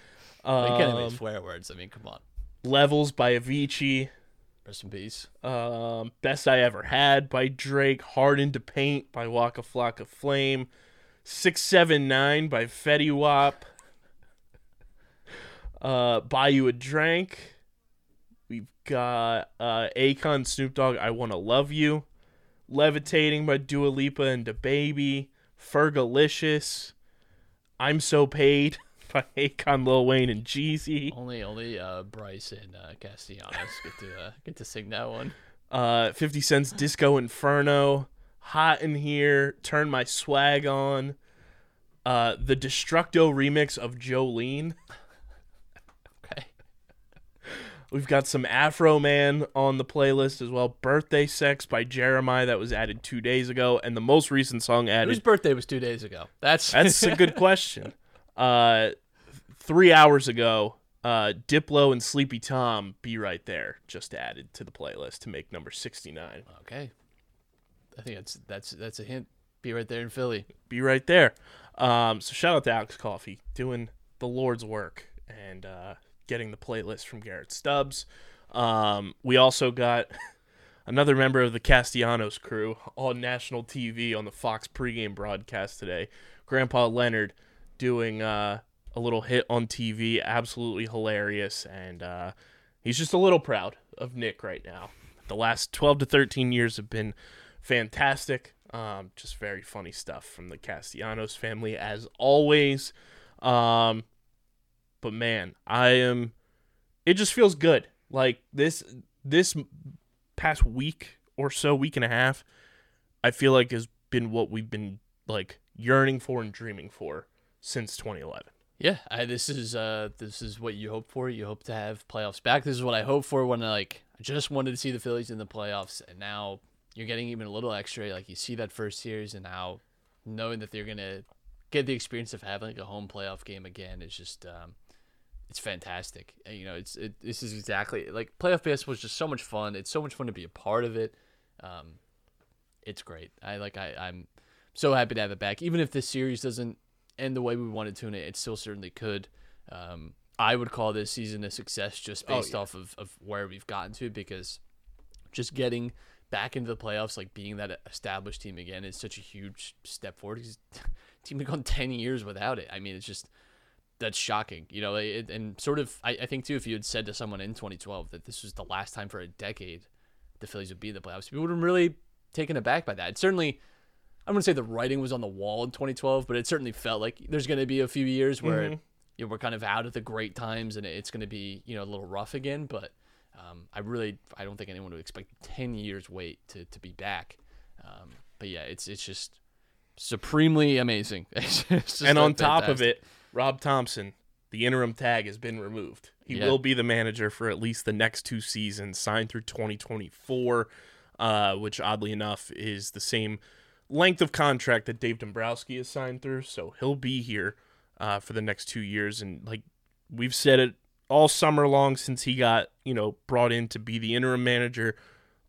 You can't even Um, swear words. I mean, come on. Levels by Avicii. Rest in peace. Um, Best I Ever Had by Drake. Hard in da Paint by Waka Flocka Flame. 679 by Fetty Wap. Uh, Buy You a Drink. Got uh, Akon Snoop Dogg, I Wanna Love You. Levitating by Dua Lipa and DaBaby. Fergalicious. I'm So Paid [laughs] by Akon, Lil Wayne, and Jeezy. Only, only uh, Bryce and uh, Castellanos get to uh, get to sing that one. uh 50 cents disco inferno hot in here turn my swag on uh the destructo remix of jolene. [laughs] we've got some afro man on the playlist as well birthday sex by jeremih that was added two days ago and the most recent song added. Whose birthday was two days ago? That's [laughs] that's a good question [laughs] uh three hours ago uh diplo and sleepy tom be right there just added to the playlist to make number 69 okay. I think that's that's that's a hint. Be right there in Philly. be right there. Um, so shout out to Alex Coffey doing the Lord's work and uh, getting the playlist from Garrett Stubbs. Um, we also got [laughs] another member of the Castellanos crew on national TV on the Fox pregame broadcast today. Grandpa Leonard doing uh, a little hit on TV, absolutely hilarious, and uh, he's just a little proud of Nick right now. The last 12 to 13 years have been fantastic. Um, just very funny stuff from the Castellanos family, as always. Um, but man, I am. It just feels good. Like this, this past week or so, week and a half, I feel like has been what we've been like yearning for and dreaming for since 2011. Yeah, I, this is uh this is what you hope for. You hope to have playoffs back. This is what I hope for when like I just wanted to see the Phillies in the playoffs, and now you're getting even a little extra. Like you see that first series, and now knowing that they're gonna get the experience of having like a home playoff game again is just um it's fantastic. You know, it's it, this is exactly like playoff baseball is just so much fun. It's so much fun to be a part of it. Um, it's great. I like I I'm so happy to have it back. Even if this series doesn't end the way we wanted to, and it, it still certainly could. Um, I would call this season a success just Oh, based yeah. off of, of where we've gotten to because just getting back into the playoffs, like being that established team again, is such a huge step forward. Because [laughs] team had gone ten years without it. I mean, it's just that's shocking, you know. It, and sort of, I, I think too, if you had said to someone in 2012 that this was the last time for a decade the Phillies would be in the playoffs, people would have really taken aback by that. It certainly, I wouldn't say the writing was on the wall in 2012, but it certainly felt like there's going to be a few years where Mhm. you know, we're kind of out of the great times and it's going to be you know a little rough again. But um, I really, I don't think anyone would expect 10 years wait to to be back. Um, but yeah, it's it's just supremely amazing. [laughs] It's just and on top of it, Rob Thomson, the interim tag has been removed. He Yeah. will be the manager for at least the next two seasons, signed through 2024, uh, which oddly enough is the same length of contract that Dave Dombrowski is signed through. So he'll be here uh, for the next two years. And like we've said it all summer long since he got, you know, brought in to be the interim manager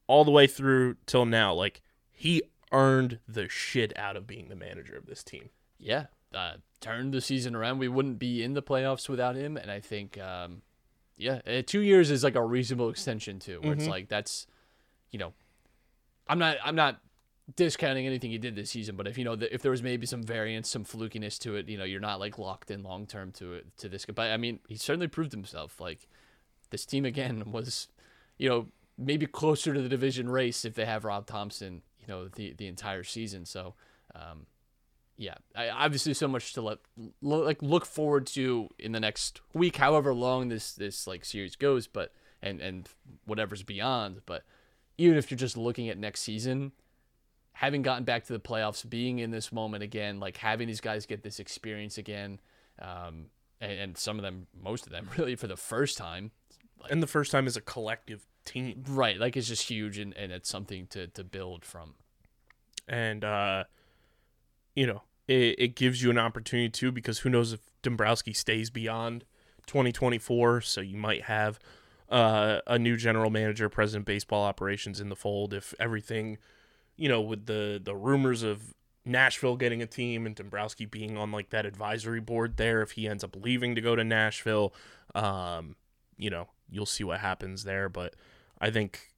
all the way through till now. Like he earned the shit out of being the manager of this team. Yeah, uh, turned the season around. We wouldn't be in the playoffs without him, and I think, um, yeah, uh, two years is like a reasonable extension too. Where it's like that's, you know, I'm not I'm not discounting anything he did this season, but if you know the, if there was maybe some variance, some flukiness to it, you know, you're not like locked in long term to it to this. But I mean, he certainly proved himself. Like this team again [laughs] was, you know, maybe closer to the division race if they have Rob Thomson, you know, the the entire season. So, um, yeah, I, obviously so much to let lo- like look forward to in the next week, however long this this like series goes, but and and whatever's beyond. But even if you're just looking at next season, having gotten back to the playoffs, being in this moment again, like having these guys get this experience again, um, and, and some of them, most of them, [laughs] really for the first time, And the first time as a collective team. right? Like it's just huge, and, and it's something to to build from. and uh you know it, it gives you an opportunity too because who knows if Dombrowski stays beyond 2024 so you might have uh, a new general manager president baseball operations in the fold if everything you know with the the rumors of Nashville getting a team and Dombrowski being on like that advisory board there if he ends up leaving to go to Nashville um you know you'll see what happens there. But I think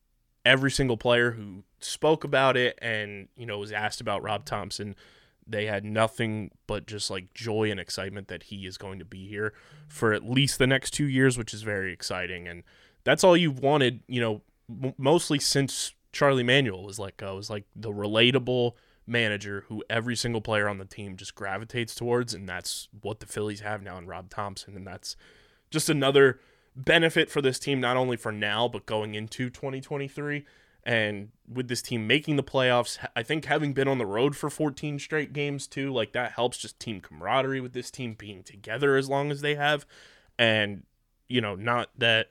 every single player who spoke about it and you know was asked about Rob Thomson they had nothing but just like joy and excitement that he is going to be here for at least the next 2 years which is very exciting. And that's all you've wanted you know m- mostly since Charlie Manuel was let go is like the relatable manager who every single player on the team just gravitates towards. And that's what the Phillies have now in Rob Thomson. And that's just another benefit for this team not only for now but going into 2023 and with this team making the playoffs i think having been on the road for 14 straight games too like that helps just team camaraderie with this team being together as long as they have and you know not that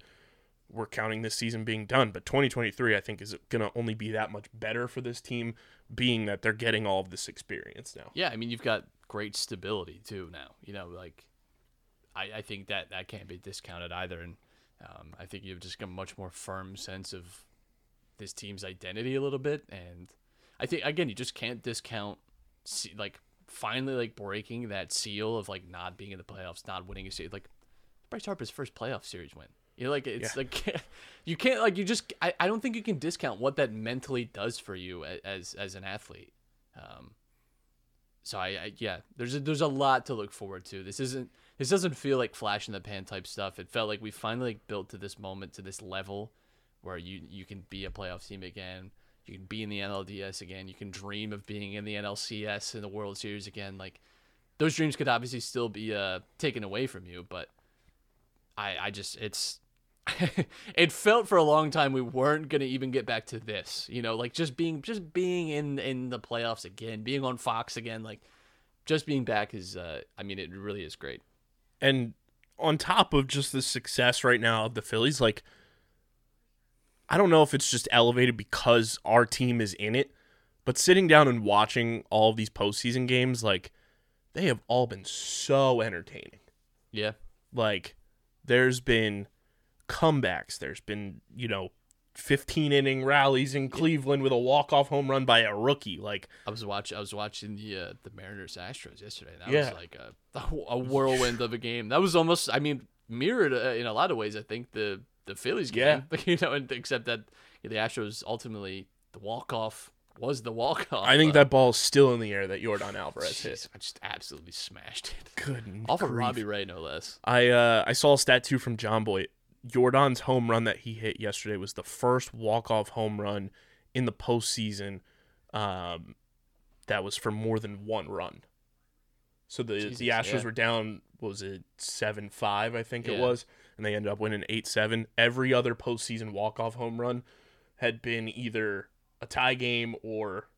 we're counting this season being done but 2023 i think is going to only be that much better for this team being that they're getting all of this experience now Yeah, I mean you've got great stability too now. You know, like I, I think that that can't be discounted either, and um, I think you've just got a much more firm sense of this team's identity a little bit, and I think again you just can't discount like finally like breaking that seal of like not being in the playoffs, not winning a series. Like Bryce Harper's first playoff series win. You know, like it's Yeah. like [laughs] you can't like you just I, I don't think you can discount what that mentally does for you as as an athlete. Um, so I, I yeah, there's a, there's a lot to look forward to. This isn't this doesn't feel like flash in the pan type stuff. It felt like we finally like, built to this moment to this level where you you can be a playoff team again. You can be in the NLDS again. You can dream of being in the NLCS in the World Series again. Like those dreams could obviously still be uh, taken away from you, but I I just it's [laughs] it felt for a long time we weren't gonna even get back to this. You know, like just being just being in in the playoffs again, being on Fox again, like just being back is uh I mean it really is great. and on top of just the success right now of the Phillies, like I don't know if it's just elevated because our team is in it, but sitting down and watching all of these postseason games, like they have all been so entertaining. Yeah. Like there's been comebacks, there's been, you know, 15 inning rallies in Cleveland with a walk-off home run by a rookie. Like I was watch I was watching the uh, the Mariners Astros yesterday. That Yeah. was like a [laughs] a whirlwind of a game. That was almost I mean mirrored uh, in a lot of ways. I think the the Phillies game. [laughs] you know, and except that the Astros ultimately the walk off was the walk off. I think that ball's still in the air that Yordan Alvarez hit. I just absolutely smashed it [laughs] Good off of. Robbie Ray, no less. I uh, I saw a stat too from John Boy. Jordan's home run that he hit yesterday was the first walk off home run in the postseason. Um, that was for more than one run. So the Jesus, the Astros yeah. were down. What was it seven five? I think it was, and they ended up winning eight seven. Every other postseason walk off home run had been either a tie game or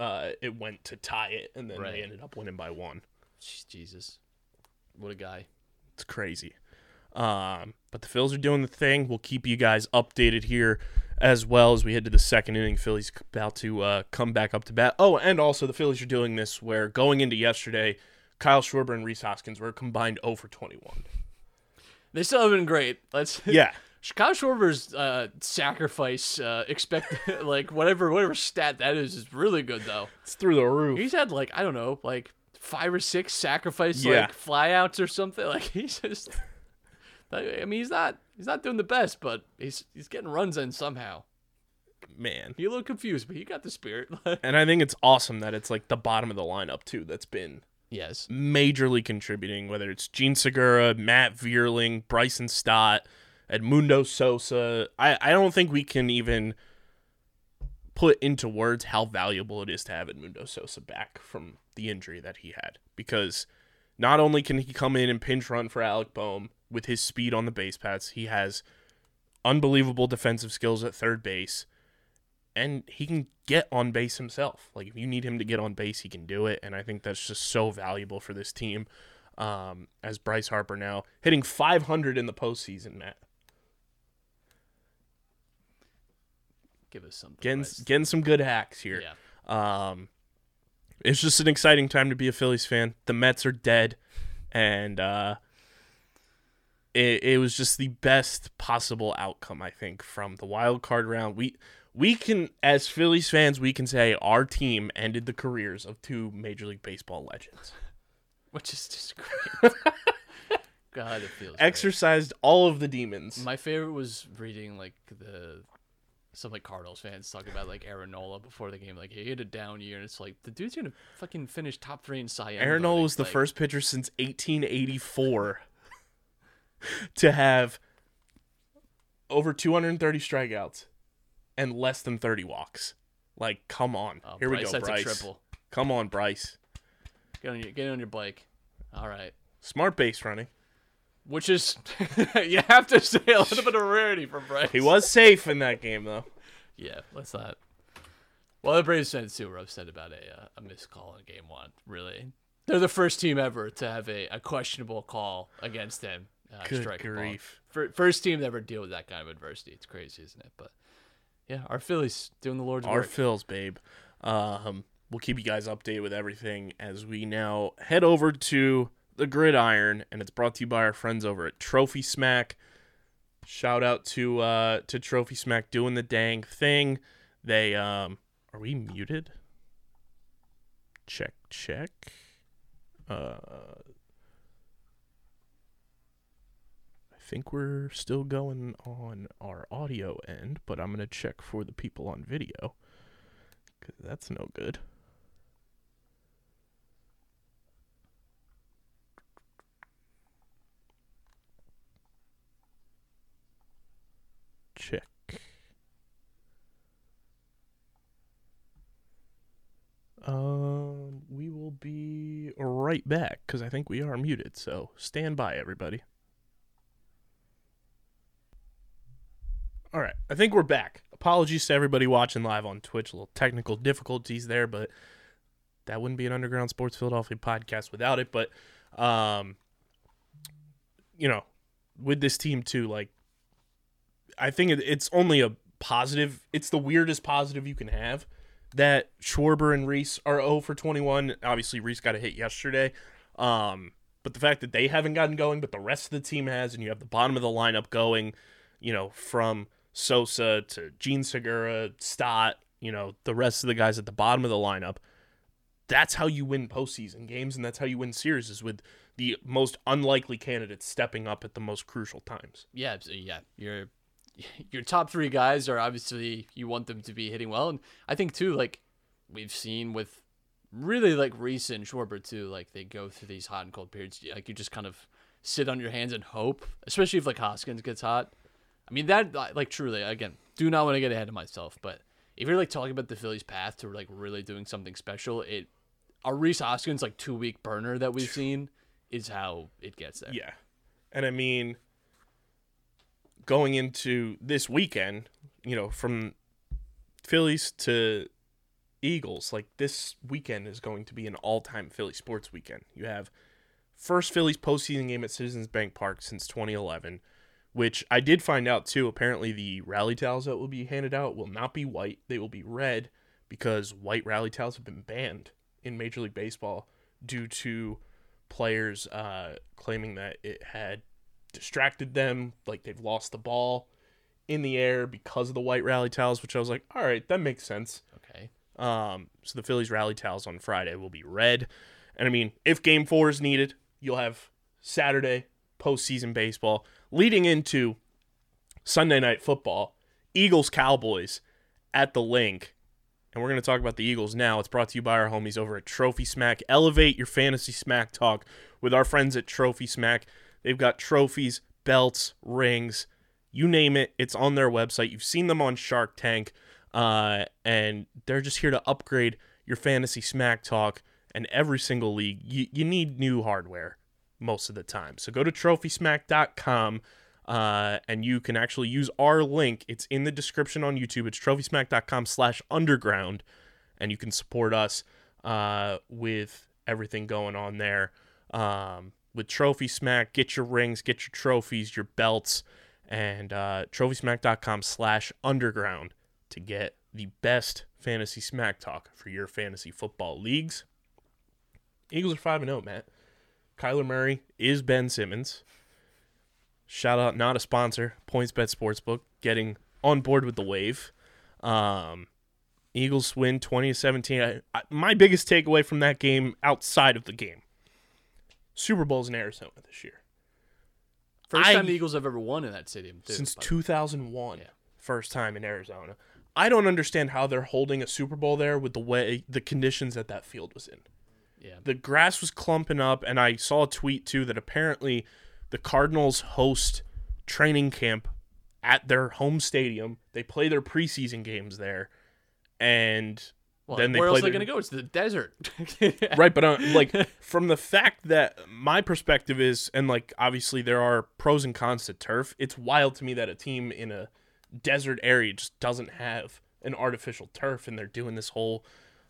uh, it went to tie it, and then Right. they ended up winning by one. Jesus, what a guy. It's crazy. Um, but the Phils are doing the thing. We'll keep you guys updated here as well as we head to the second inning. Phillies about to uh, come back up to bat. Oh, and also the Phillies are doing this where going into yesterday, Kyle Schwarber and Rhys Hoskins were combined 0 for 21. They still have been great. Let's [laughs] Yeah. Kyle Schwarber's uh, sacrifice uh, expect [laughs] like whatever whatever stat that is is really good though. It's through the roof. He's had like I don't know like five or six sacrifice Yeah. like flyouts or something. [laughs] Like he's just. I mean, he's not he's not doing the best, but he's he's getting runs in somehow. Man. He a little confused, but he got the spirit. And I think it's awesome that it's like the bottom of the lineup too that's been yes, majorly contributing, whether it's Jean Segura, Matt Vierling, Bryson Stott, Edmundo Sosa. I, I don't think we can even put into words how valuable it is to have Edmundo Sosa back from the injury that he had. Because not only can he come in and pinch run for Alec Bohm with his speed on the base paths, he has unbelievable defensive skills at third base. And he can get on base himself. Like if you need him to get on base, he can do it. And I think that's just so valuable for this team. Um, as Bryce Harper now hitting 500 in the postseason, Matt. give us something. Getting getting some good hacks here. yeah, Um, it's just an exciting time to be a Phillies fan. The Mets are dead, and uh, it it was just the best possible outcome I think from the wild card round. We we can as Phillies fans we can say our team ended the careers of two Major League Baseball legends. [laughs] which is just great. [laughs] God, it feels. great. Exercised all of the demons. My favorite was reading like the some like Cardinals fans talking about like Aaron Nola before the game, like he had a down year, and it's like the dude's gonna fucking finish top three in Cy Young. Aaron Nola was the like, first pitcher since 1884 [laughs] to have over 230 strikeouts and less than 30 walks. Like, come on. Oh, Here Bryce, we go, that's Bryce. a triple. Come on, Bryce. Get on your get on your bike. All right. Smart base running. Which is [laughs] you have to say a little bit of rarity for Bryce. He was safe in that game, though. Yeah, let's not. Well, the Braves fans too were upset about a uh, a missed call in Game One. Really, they're the first team ever to have a, a questionable call against them. Uh, Good grief. First team to ever deal with that kind of adversity. It's crazy, isn't it? But yeah, our Phillies doing the Lord's Our work. Phils, babe. Um, we'll keep you guys updated with everything as we now head over to the gridiron, and it's brought to you by our friends over at Trophy Smack. Shout out to uh to Trophy Smack doing the dang thing. They um are we muted? Check check. Uh I think we're still going on our audio end, but I'm going to check for the people on video cuz that's no good. Check. Um, we will be right back because I think we are muted. So stand by, everybody. All right, I think we're back. Apologies to everybody watching live on Twitch. A little technical difficulties there, but that wouldn't be an Underground Sports Philadelphia podcast without it. But, um, you know, with this team too, like, I think it's only a positive. It's the weirdest positive you can have that Schwarber and Rhys are 0 for 21. Obviously, Rhys got a hit yesterday. Um, but the fact that they haven't gotten going, but the rest of the team has, and you have the bottom of the lineup going, you know, from Sosa to Jean Segura, Stott, you know, the rest of the guys at the bottom of the lineup. That's how you win postseason games, and that's how you win series is with the most unlikely candidates stepping up at the most crucial times. Yeah, yeah, your [laughs] your top three guys are obviously you want them to be hitting well, and I think too, like we've seen with really like Rhys and Schwarber too, like they go through these hot and cold periods. Like you just kind of sit on your hands and hope, especially if like Hoskins gets hot. I mean that like truly again, do not want to get ahead of myself, but if you're like talking about the Phillies' path to like really doing something special, it our Rhys Hoskins like two week burner that we've seen is how it gets there. Yeah. And I mean, going into this weekend, you know, from Phillies to Eagles, like this weekend is going to be an all time Philly sports weekend. You have first Phillies postseason game at Citizens Bank Park since 2011, which I did find out too. Apparently, the rally towels that will be handed out will not be white, they will be red because white rally towels have been banned in Major League Baseball due to players uh, claiming that it had distracted them, like they've lost the ball in the air because of the white rally towels, which I was like, all right, that makes sense. Okay. Um, so the Phillies rally towels on Friday will be red, And I mean, if game four is needed, you'll have Saturday postseason baseball leading into Sunday night football, Eagles Cowboys at the link. And we're going to talk about the Eagles now. It's brought to you by our homies over at Trophy Smack. Elevate your fantasy smack talk with our friends at Trophy Smack. They've got trophies, belts, rings, you name it. It's on their website. You've seen them on Shark Tank. Uh, and they're just here to upgrade your fantasy smack talk. And every single league, you, you need new hardware most of the time. So go to trophysmack.com uh, and you can actually use our link. It's in the description on YouTube. It's trophysmack.com slash underground. And you can support us uh, with everything going on there. Um, with Trophy Smack, get your rings, get your trophies, your belts, and uh, trophysmack.com slash underground to get the best fantasy smack talk for your fantasy football leagues. Eagles are 5 0, Matt. Kyler Murray is Ben Simmons. Shout out, not a sponsor, PointsBet Sportsbook, getting on board with the wave. Um, Eagles win 20 to 17. I, I, my biggest takeaway from that game outside of the game Super Bowl's in Arizona this year. First I- time the Eagles have ever won in that stadium too. Since by the way. 2001, Yeah. first time in Arizona. I don't understand how they're holding a Super Bowl there with the way the conditions that that field was in. Yeah. the grass was clumping up and i saw a tweet too that apparently the cardinals host training camp at their home stadium they play their preseason games there and Well, then they where play else are they going to go? It's the desert. [laughs] right but uh, like [laughs] from the fact that my perspective is and like obviously there are pros and cons to turf it's wild to me that a team in a desert area just doesn't have an artificial turf and they're doing this whole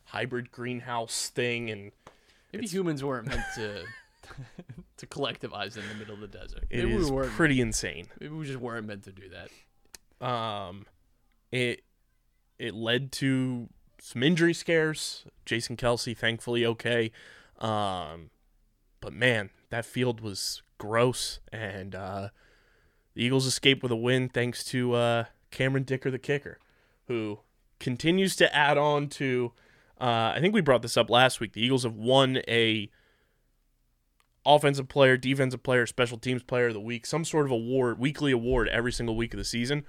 hybrid greenhouse thing and Maybe humans weren't meant to to collectivize in the middle of the desert. it Maybe is we pretty insane maybe we just weren't meant to do that. um it it led to some injury scares jason kelce thankfully okay um but man that field was gross and uh the eagles escaped with a win thanks to uh cameron dicker the kicker who continues to add on to uh i think we brought this up last week the eagles have won a offensive player defensive player special teams player of the week some sort of award weekly award every single week of the season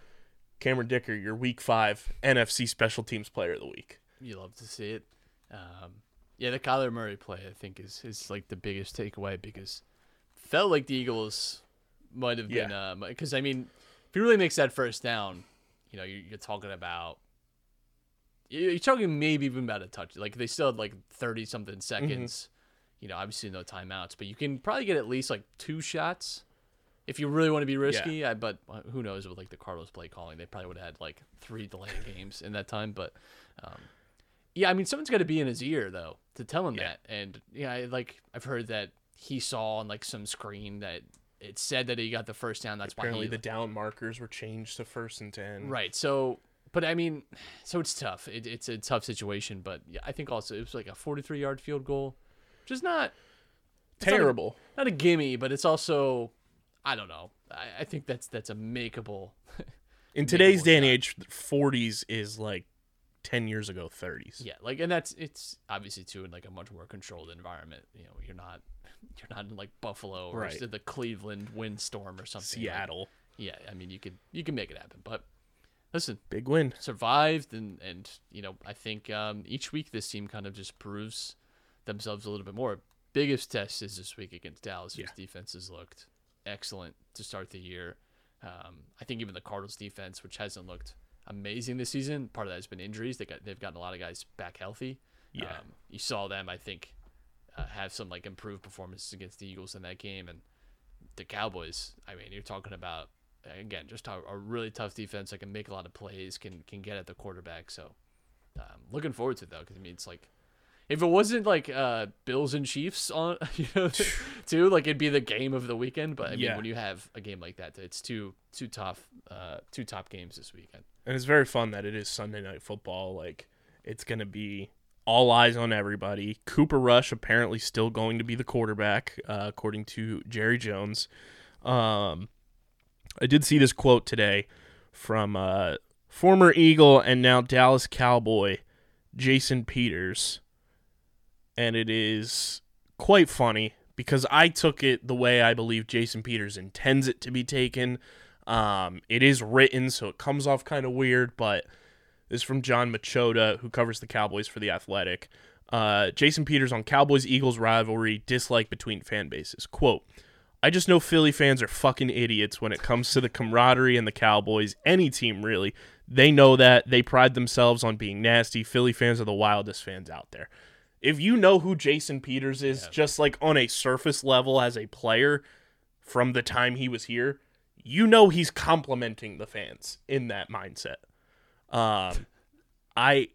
Cameron Dicker, your Week Five NFC Special Teams Player of the Week. You love to see it. Um, yeah, the Kyler Murray play I think is is like the biggest takeaway because felt like the Eagles might have been Yeah. because I mean if he really makes that first down, you know you're, you're talking about you're talking maybe even about a touch. Like they still had like thirty something seconds. You know, obviously no timeouts, but you can probably get at least like two shots if you really want to be risky. I but uh, who knows with like the Cardinals play calling, they probably would have had like three delayed [laughs] games in that time. But um, yeah, I mean, someone's got to be in his ear though to tell him Yeah. that. And yeah, I, like I've heard that he saw on like some screen that it said that he got the first down. That's Apparently, why he the down markers were changed to first and ten. Right. So, but I mean, [sighs] so it's tough. It, it's a tough situation. But yeah, I think also it was like a 43 yard field goal, which is not not a- Terrible. not a gimme, but it's also I don't know. I, I think that's that's a makeable. [laughs] In today's Makeable day and shot. age, forties is like ten years ago. Thirties. yeah, like and that's it's obviously too in like a much more controlled environment. You know, you're not [laughs] you're not in like Buffalo or Right. the Cleveland windstorm or something. like- Seattle, yeah, I mean you could you can make it happen, but listen, big win. survived and and you know I think um, each week this team kind of just proves themselves a little bit more. Biggest test is this week against Dallas, whose Yeah. defense has looked excellent to start the year. Um, I think even the Cardinals defense, which hasn't looked amazing this season, part of that has been injuries. They got they've gotten a lot of guys back healthy. Yeah. um, you saw them. I think uh, have some like improved performances against the Eagles in that game and the Cowboys. I mean, you're talking about again just a, a really tough defense that can make a lot of plays, can can get at the quarterback. So um, looking forward to it though, because I mean it's like if it wasn't like uh, Bills and Chiefs on [laughs] you know [laughs] too, like it'd be the game of the weekend. But I mean Yeah. when you have a game like that, it's two two tough uh, two top games this weekend. And it's very fun that it is Sunday night football. Like it's gonna be all eyes on everybody. Cooper Rush apparently still going to be the quarterback, uh, according to Jerry Jones. Um, I did see this quote today from uh, former Eagle and now Dallas Cowboy Jason Peters, and it is quite funny because I took it the way I believe Jason Peters intends it to be taken. Um, it is written, so it comes off kind of weird, but this is from Jon Machota, who covers the Cowboys for The Athletic. Uh, Jason Peters on Cowboys Eagles rivalry dislike between fan bases. Quote, I just know Philly fans are fucking idiots when it comes to the camaraderie and the Cowboys. Any team, really. They know that. They pride themselves on being nasty. Philly fans are the wildest fans out there. If you know who Jason Peters is, just like on a surface level as a player from the time he was here, you know he's complimenting the fans in that mindset. Um, I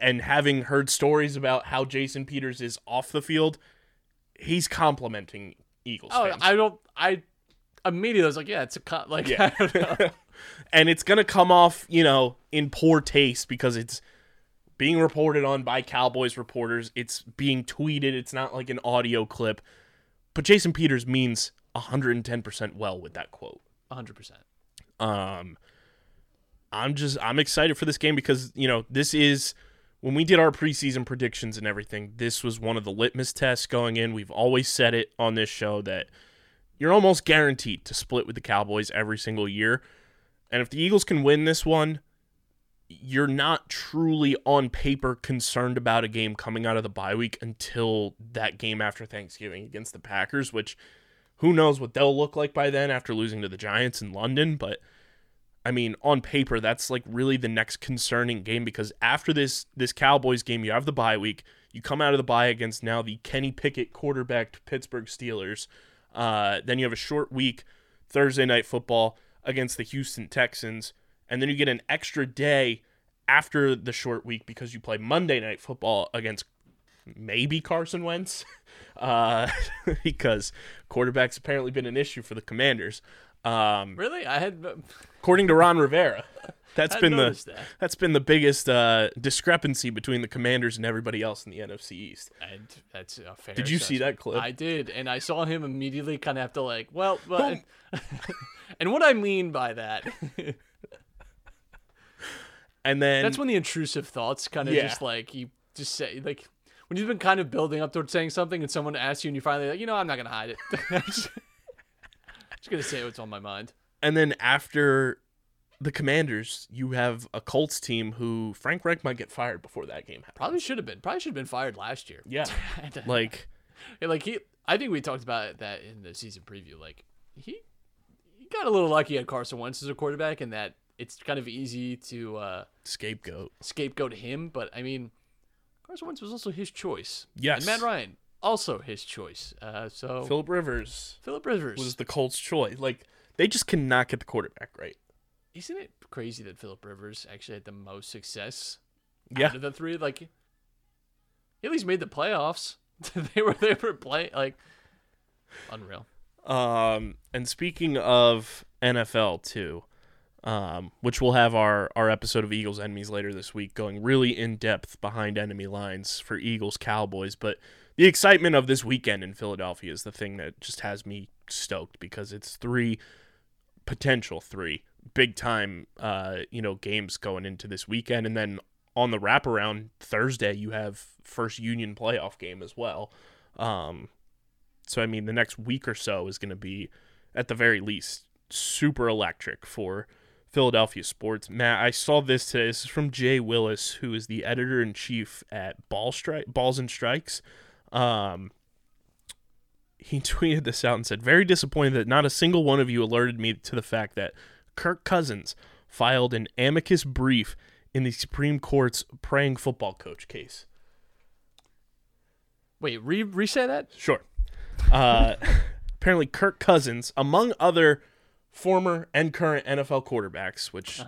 and having heard stories about how Jason Peters is off the field, he's complimenting Eagles Oh, fans. I don't. I immediately was like, yeah, it's a cut. Like, Yeah. [laughs] I don't know. [laughs] and it's gonna come off, you know, in poor taste because it's being reported on by Cowboys reporters. It's being tweeted. It's not like an audio clip. But Jason Peters means 110% well with that quote. 100. percent Um, I'm just I'm excited for this game because you know this is when we did our preseason predictions and everything. This was one of the litmus tests going in. We've always said it on this show that you're almost guaranteed to split with the Cowboys every single year, and if the Eagles can win this one, you're not truly on paper concerned about a game coming out of the bye week until that game after Thanksgiving against the Packers, which who knows what they'll look like by then after losing to the Giants in London, but I mean, on paper, that's like really the next concerning game because after this this Cowboys game, you have the bye week. You come out of the bye against now the Kenny Pickett quarterbacked Pittsburgh Steelers. Uh, then you have a short week, Thursday night football against the Houston Texans, and then you get an extra day after the short week because you play Monday night football against maybe Carson Wentz, [laughs] uh, [laughs] because quarterback's apparently been an issue for the Commanders. Um, Really, I had. According to Ron Rivera. [laughs] That's been the that. that's been the biggest uh, discrepancy between the Commanders and everybody else in the NFC East. And that's a fair. Did you see that clip? I did, and I saw him immediately kind of have to like, well, but, [laughs] and what I mean by that, [laughs] And then that's when the intrusive thoughts kind of Yeah. just like you just say like when you've been kind of building up towards saying something, and someone asks you, and you finally like, you know, I'm not gonna hide it. I'm just, just gonna say what's on my mind. And then after the Commanders, you have a Colts team who Frank Reich might get fired before that game happens. Probably should have been. Probably should have been fired last year. Yeah, [laughs] [laughs] like Yeah, like he, I think we talked about that in the season preview. Like he, he got a little lucky at Carson Wentz as a quarterback, and that it's kind of easy to uh, scapegoat. scapegoat him. But I mean, Carson Wentz was also his choice. Yes. and Matt Ryan also his choice. Uh, so Philip Rivers Philip Rivers. was the Colts' choice. Like they just cannot get the quarterback right. Isn't it crazy that Philip Rivers actually had the most success Yeah, out of the three? Like, he at least made the playoffs. [laughs] they were they were playing like unreal. Um, and speaking of NFL too, um, which we'll have our our episode of Eagles enemies later this week, going really in depth behind enemy lines for Eagles Cowboys. But the excitement of this weekend in Philadelphia is the thing that just has me stoked because it's three potential three big time uh you know games going into this weekend and then on the wraparound Thursday you have first union playoff game as well um so I mean, the next week or so is going to be, at the very least, super electric for Philadelphia sports. Matt, I saw this today. This is from Jay Willis, who is the editor in chief at Ball Strike Balls and Strikes. Um, he [laughs] tweeted this out and said, "Very disappointed that not a single one of you alerted me to the fact that Kirk Cousins filed an amicus brief in the Supreme Court's praying football coach case." Wait, re say that? Sure. Uh, [laughs] apparently, Kirk Cousins, among other former and current NFL quarterbacks, which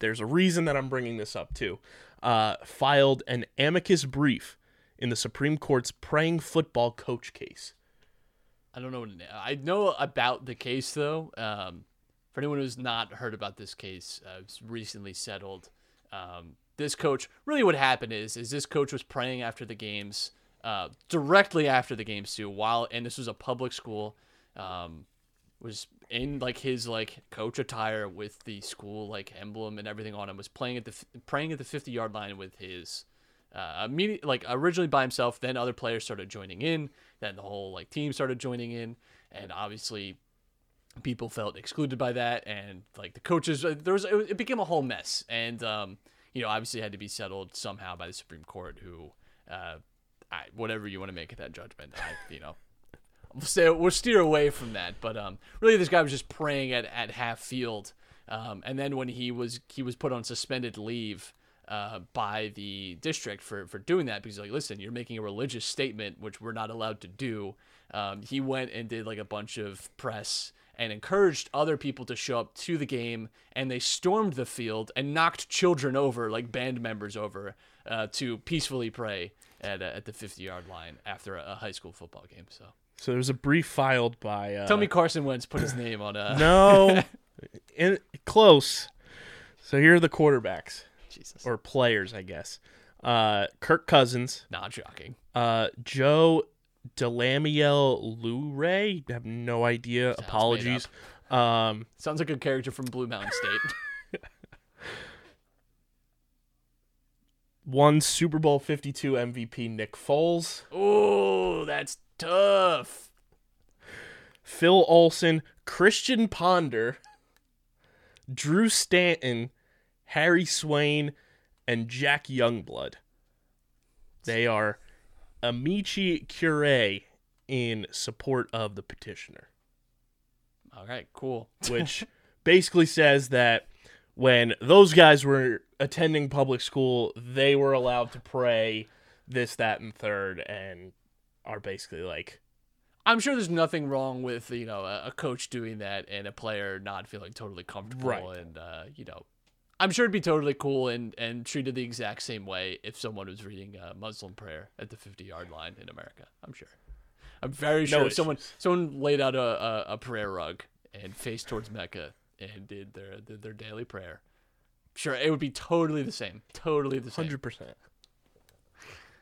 there's a reason that I'm bringing this up too, uh, filed an amicus brief in the Supreme Court's praying football coach case. I don't know. I know about the case though. Um, for anyone who's not heard about this case, uh, it's recently settled. Um, this coach, really, what happened is, is this coach was praying after the games, uh, directly after the games too. While and this was a public school, um, was in like his like coach attire with the school like emblem and everything on him. Was playing at the praying at the fifty yard line with his uh, immediate, like originally by himself. Then other players started joining in. Then the whole like team started joining in, and obviously people felt excluded by that and like the coaches uh, there was it became a whole mess and um you know obviously had to be settled somehow by the supreme court who uh I, whatever you want to make of that judgment I, you know [laughs] we'll stay we'll steer away from that but um really this guy was just praying at at half field um and then when he was he was put on suspended leave uh, by the district for, for doing that because like listen you're making a religious statement which we're not allowed to do um, he went and did like a bunch of press and encouraged other people to show up to the game and they stormed the field and knocked children over like band members over uh, to peacefully pray at, uh, at the 50 yard line after a, a high school football game so So there was a brief filed by. Uh, tell me carson wentz put his name on a No, [laughs] in, close. So here are the quarterbacks jesus or players, I guess. Uh, Kirk Cousins, not shocking uh, Joe DeLamielleure. I have no idea. made Apologies. Um, sounds like a character from blue mountain state [laughs] one Super Bowl 52 MVP Nick Foles, oh that's tough Phil Olson, Christian Ponder, Drew Stanton, Harry Swain, and Jack Youngblood. They are amici curiae in support of the petitioner, all right cool [laughs] which basically says that when those guys were attending public school, they were allowed to pray this, that, and third, and are basically like, I'm sure there's nothing wrong with you know a, a coach doing that and a player not feeling totally comfortable Right. and uh, you know I'm sure it'd be totally cool and and treated the exact same way if someone was reading a Muslim prayer at the 50 yard line in America. I'm sure. I'm very sure if someone someone laid out a, a, a prayer rug and faced towards Mecca and did their did their daily prayer. Sure, it would be totally the same. Totally the same. hundred percent.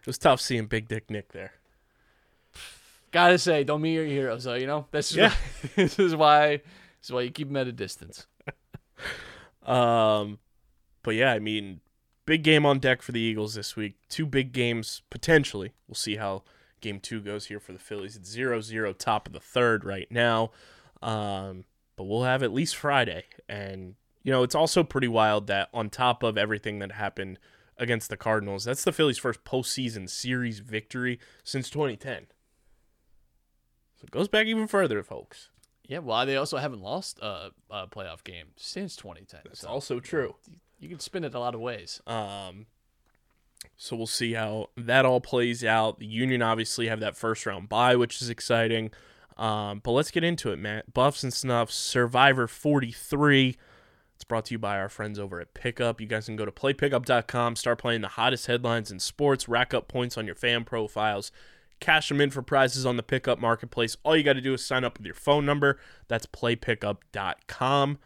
It was tough seeing Big Dick Nick there. Gotta say, don't meet your heroes, though. You know, this is Yeah. why, [laughs] this is why this is why you keep them at a distance. [laughs] Um, but yeah, I mean, big game on deck for the Eagles this week. Two big games potentially. We'll see how game two goes here for the Phillies. It's 0-0 top of the third right now. Um, but we'll have at least Friday. And, you know, it's also pretty wild that on top of everything that happened against the Cardinals, that's the Phillies' first postseason series victory since 2010. So it goes back even further, folks. Yeah, well, they also haven't lost a, a playoff game since 2010. That's so also true. you can spin it a lot of ways. Um, so we'll see how that all plays out. The Union obviously have that first round bye, which is exciting. Um, but let's get into it, Matt. Buffs and Snuffs Survivor 43. It's brought to you by our friends over at Pickup. You guys can go to playpickup.com, start playing the hottest headlines in sports, rack up points on your fan profiles, cash them in for prizes on the Pickup Marketplace. All you got to do is sign up with your phone number. That's playpickup.com.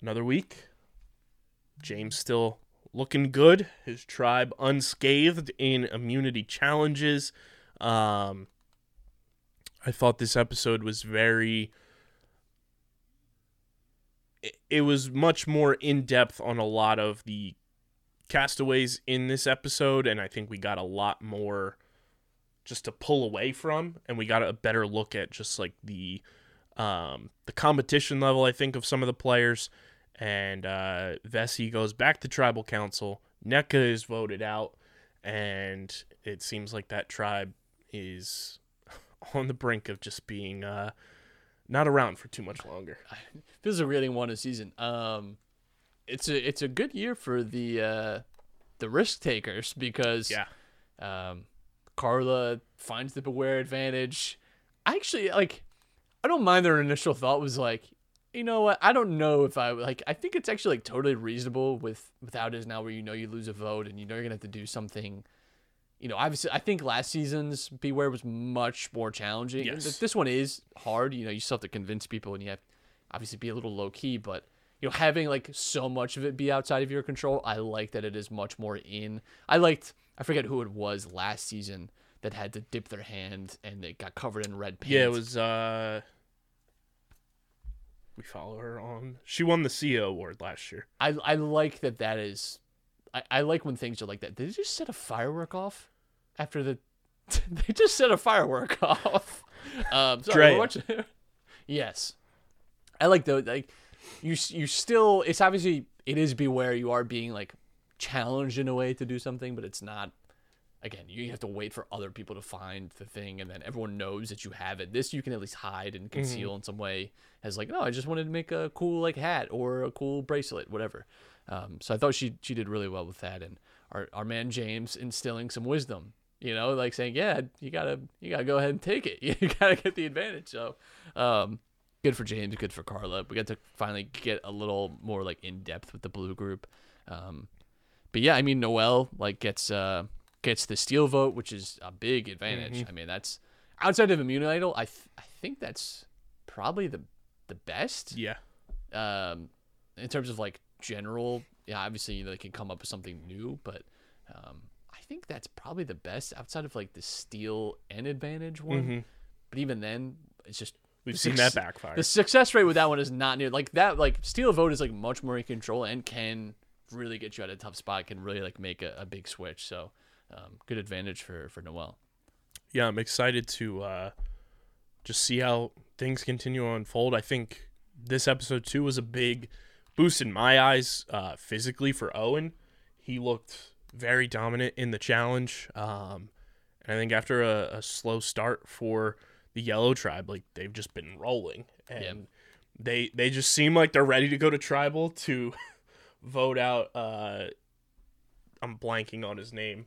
Another week. James still looking good. His tribe unscathed in immunity challenges. Um, I thought this episode was very. it- was much more in depth on a lot of the castaways in this episode, and I think we got a lot more just to pull away from, and we got a better look at just like the um, the competition level. I think of some of the players, and uh, Vesi goes back to tribal council. Nneka is voted out, and it seems like that tribe is [laughs] on the brink of just being uh, not around for too much longer. [laughs] This is a really a season. Um, it's a it's a good year for the uh, the risk takers because Yeah, Um, Carla finds the beware advantage. I actually like. I don't mind their initial thought was like, you know what? I don't know if I like. I think it's actually like totally reasonable with without is now where you know you lose a vote and you know you're gonna have to do something. You know, obviously, I think last season's Beware was much more challenging. Yes. Th- This one is hard. You know, you still have to convince people, and you have obviously be a little low key, but you know, having like so much of it be outside of your control, I like that it is much more in. I liked, I forget who it was last season that had to dip their hand and they got covered in red paint. yeah. It was. uh We follow her on. She won the CEO award last year. I I like that that is I, I like when things are like that. Did they just set a firework off after the? [laughs] they just set a firework [laughs] off. Um, sorry, [laughs] yes, I like though. Like you, you still. It's obviously it is beware. You are being like challenged in a way to do something, but it's not. Again, you have to wait for other people to find the thing, and then everyone knows that you have it. This you can at least hide and conceal in some way. As like, no, I just wanted to make a cool like hat or a cool bracelet, whatever. Um, so I thought she she did really well with that, and our our man James instilling some wisdom. You know, like saying, yeah, you gotta you gotta go ahead and take it. [laughs] You gotta get the advantage. So, um, good for James, good for Carla. We got to finally get a little more like in depth with the blue group. Um, but yeah, I mean Noel like gets uh gets the steal vote, which is a big advantage. I mean that's outside of Immune Idol, I th- I think that's probably the the best Yeah. um, in terms of like general, yeah, obviously you know, they can come up with something new, but um, I think that's probably the best outside of like the steal and advantage one. But even then, it's just We've seen that backfire. The success rate with that one is not near like that. Like steal a vote is like much more in control and can really get you at a tough spot. Can really like make a, a big switch. So um, good advantage for for Noel. yeah, I'm excited to uh, just see how things continue to unfold. I think this episode too was a big boost in my eyes uh, physically for Owen. He looked very dominant in the challenge, um, and I think after a, a slow start for the Yellow Tribe, like they've just been rolling, and they they just seem like they're ready to go to tribal to [laughs] vote out. Uh, I'm blanking on his name.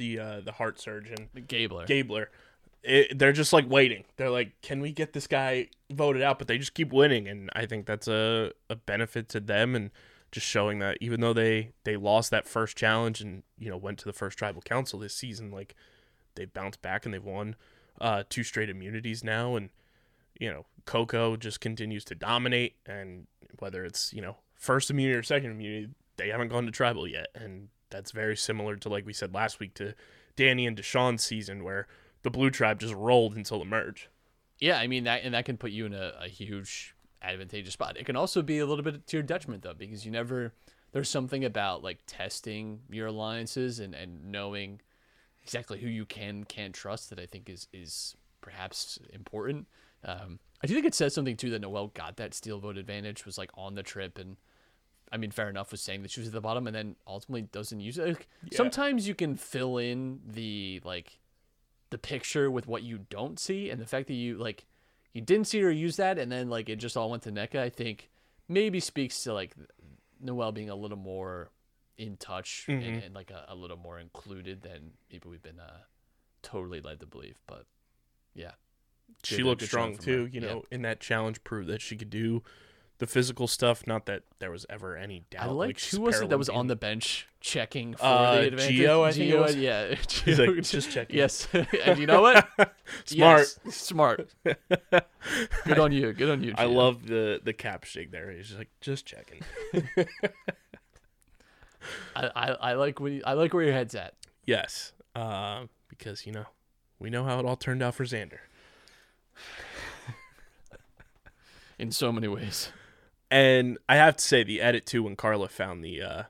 The uh, the heart surgeon. Gabler. Gabler. It, they're just like waiting. They're like, can we get this guy voted out? But they just keep winning, and I think that's a, a benefit to them, and just showing that even though they they lost that first challenge and you know went to the first tribal council this season, like they bounced back and they've won uh, two straight immunities now, and you know Coco just continues to dominate, and whether it's you know first immunity or second immunity, they haven't gone to tribal yet, and that's very similar to like we said last week to Danny and Deshawn's season where the blue tribe just rolled until the merge. Yeah, I mean that, and that can put you in a, a huge advantageous spot. It can also be a little bit to your detriment though, because you never. There's something about like testing your alliances and and knowing exactly who you can can't trust that I think is is perhaps important. Um, I do think it says something too that Noel got that steal vote advantage was like on the trip and. I mean, fair enough was saying that she was at the bottom, and then ultimately doesn't use it. Like, Sometimes you can fill in the like the picture with what you don't see and the fact that you like you didn't see her use that and then like it just all went to Nneka, I think maybe speaks to like Noel being a little more in touch and, and like a, a little more included than maybe we've been uh, totally led to believe. But yeah, She Good- looked good strong too, her. you Yeah. know, in that challenge proved that she could do the physical stuff. Not that there was ever any doubt. I liked who was it that was on the bench checking for Uh, the advantage? Geo, I think it Geo, was. yeah. [laughs] He's Geo- like, "Just checking." [laughs] Yes, [laughs] and you know what? Smart. Yes, smart. Good on you. Good on you. I love the the cap shake there. He's just like just checking. I, I, I like you, I like where your head's at. yes, uh, because you know we know how it all turned out for Xander. [sighs] in so many ways. And I have to say, the edit too, when Karla found the uh,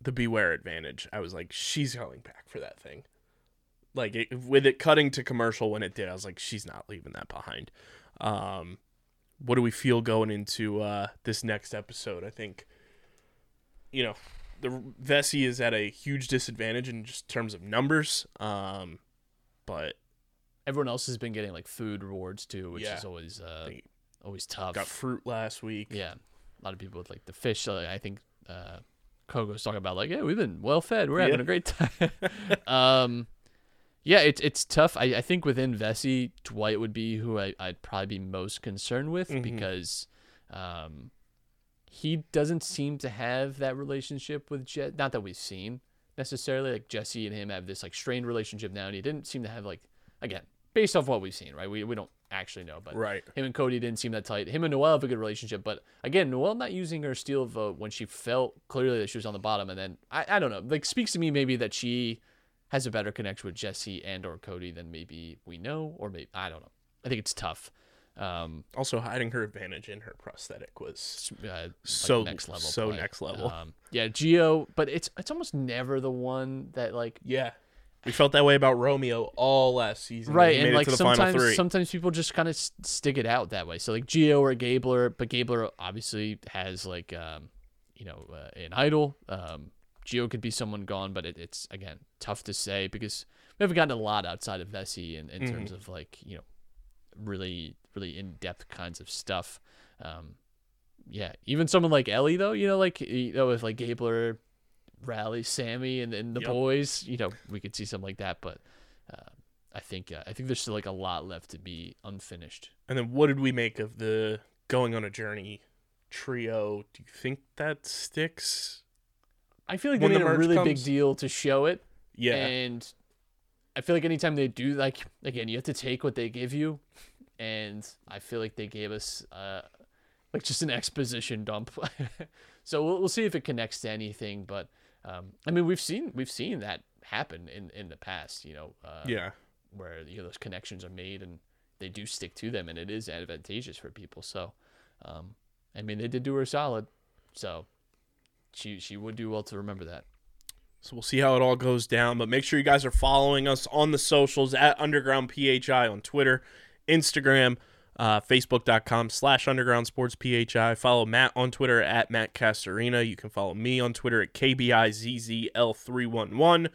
the beware advantage, I was like, she's going back for that thing. Like it, with it cutting to commercial when it did, I was like, she's not leaving that behind. Um, what do we feel going into uh, this next episode? I think, you know, the Vesi is at a huge disadvantage in just terms of numbers. Um, but Everyone else has been getting like food rewards too, which Yeah. is always uh, always tough. got fruit last week. yeah, a lot of people with like the fish. I think uh, Coco's talking about like, yeah, we've been well fed. We're having Yeah. a great [laughs] time. [laughs] um, yeah, it's it's tough. I, I think within Vesi, Dwight would be who I, I'd probably be most concerned with Mhm. because um, he doesn't seem to have that relationship with Jet. Not that we've seen necessarily. Like Jesse and him have this like strained relationship now, and he didn't seem to have like again based off what we've seen, right? We we don't actually know, but Right. him and Cody didn't seem that tight. Him and Noel have a good relationship, but again, Noel not using her steal vote when she felt clearly that she was on the bottom, and then I, I don't know, like speaks to me maybe that she has a better connection with Jesse and or Cody than maybe we know, or maybe I don't know. I think it's tough. Um, Also, hiding her advantage in her prosthetic was uh, like So- next level. so play. next level. Um, yeah, Geo, but it's it's almost never the one that like yeah. We felt that way about Romeo all last season. right, and like sometimes sometimes people just kind of stick it out that way. So like Geo or Gabler, but Gabler obviously has like um, you know uh, an idol. Um, Geo could be someone gone, but it, it's again tough to say because we haven't gotten a lot outside of Vesi in, in Mm-hmm. terms of like you know really really in depth kinds of stuff. Um, yeah, even someone like Elie though, you know, like you know, with like Gabler, Rally, Sami, and, and the Yep. boys, you know, we could see something like that. But uh, I think uh, I think there's still like a lot left to be unfinished. And then what did we make of the going on a journey trio? Do you think that sticks? I feel like they the made a merge really big deal to show it, Yeah. and I feel like anytime they do, like again, you have to take what they give you, and I feel like they gave us uh, like just an exposition dump. [laughs] so we'll, we'll see if it connects to anything. But um, I mean, we've seen we've seen that happen in in the past. You know, uh, yeah. where you know those connections are made and they do stick to them, and it is advantageous for people. So, um, I mean, they did do her solid. So she she would do well to remember that. So we'll see how it all goes down. But make sure you guys are following us on the socials at Underground PHI on Twitter, Instagram, uh, Facebook.com slash Underground Sports PHI. Follow Matt on Twitter at Matt Castorina. You can follow me on Twitter at KBIZZL311.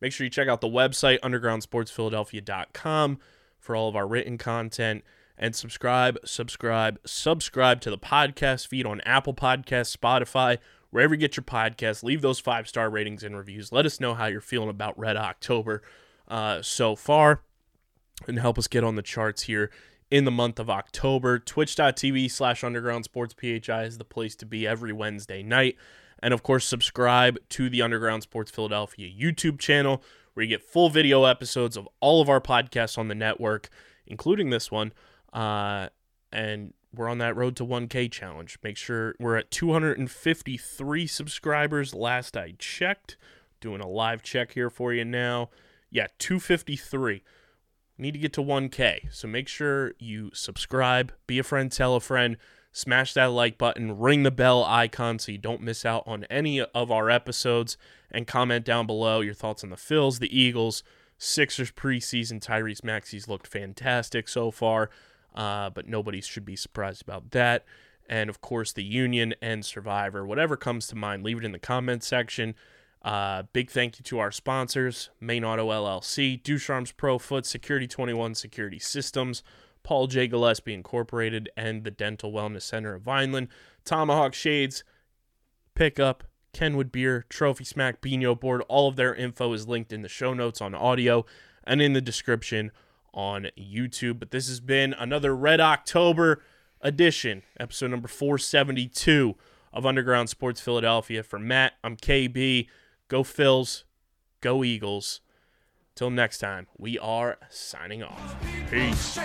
Make sure you check out the website, undergroundsportsphiladelphia.com, for all of our written content. And subscribe, subscribe, subscribe to the podcast feed on Apple Podcasts, Spotify, wherever you get your podcasts. Leave those five star ratings and reviews. Let us know how you're feeling about Red October uh, so far and help us get on the charts here in the month of October. Twitch.tv slash underground sports PHI is the place to be every Wednesday night. And of course, subscribe to the Underground Sports Philadelphia YouTube channel where you get full video episodes of all of our podcasts on the network, including this one. Uh, and we're on that road to 1K challenge. Make sure we're at 253 subscribers last I checked. Doing a live check here for you now. Yeah, 253 need to get to 1K. So make sure you subscribe, be a friend, tell a friend, smash that like button, ring the bell icon so you don't miss out on any of our episodes, and comment down below your thoughts on the Phils, the Eagles, Sixers preseason. Tyrese Maxey's looked fantastic so far, uh, but nobody should be surprised about that. And of course, the Union and Survivor. Whatever comes to mind, leave it in the comment section. Uh, big thank you to our sponsors, Main Auto LLC, Ducharme's Pro Foot, Security 21 Security Systems, Paul J. Gillespie Incorporated, and the Dental Wellness Center of Vineland, Tomahawk Shades, Pickup, Kenwood Beer, Trophy Smack, Beano Board. All of their info is linked in the show notes on audio and in the description on YouTube. But this has been another Red October edition, episode number 472 of Underground Sports Philadelphia. For Matt, I'm KB. Go Phils. Go Eagles. Till next time, we are signing off. Peace.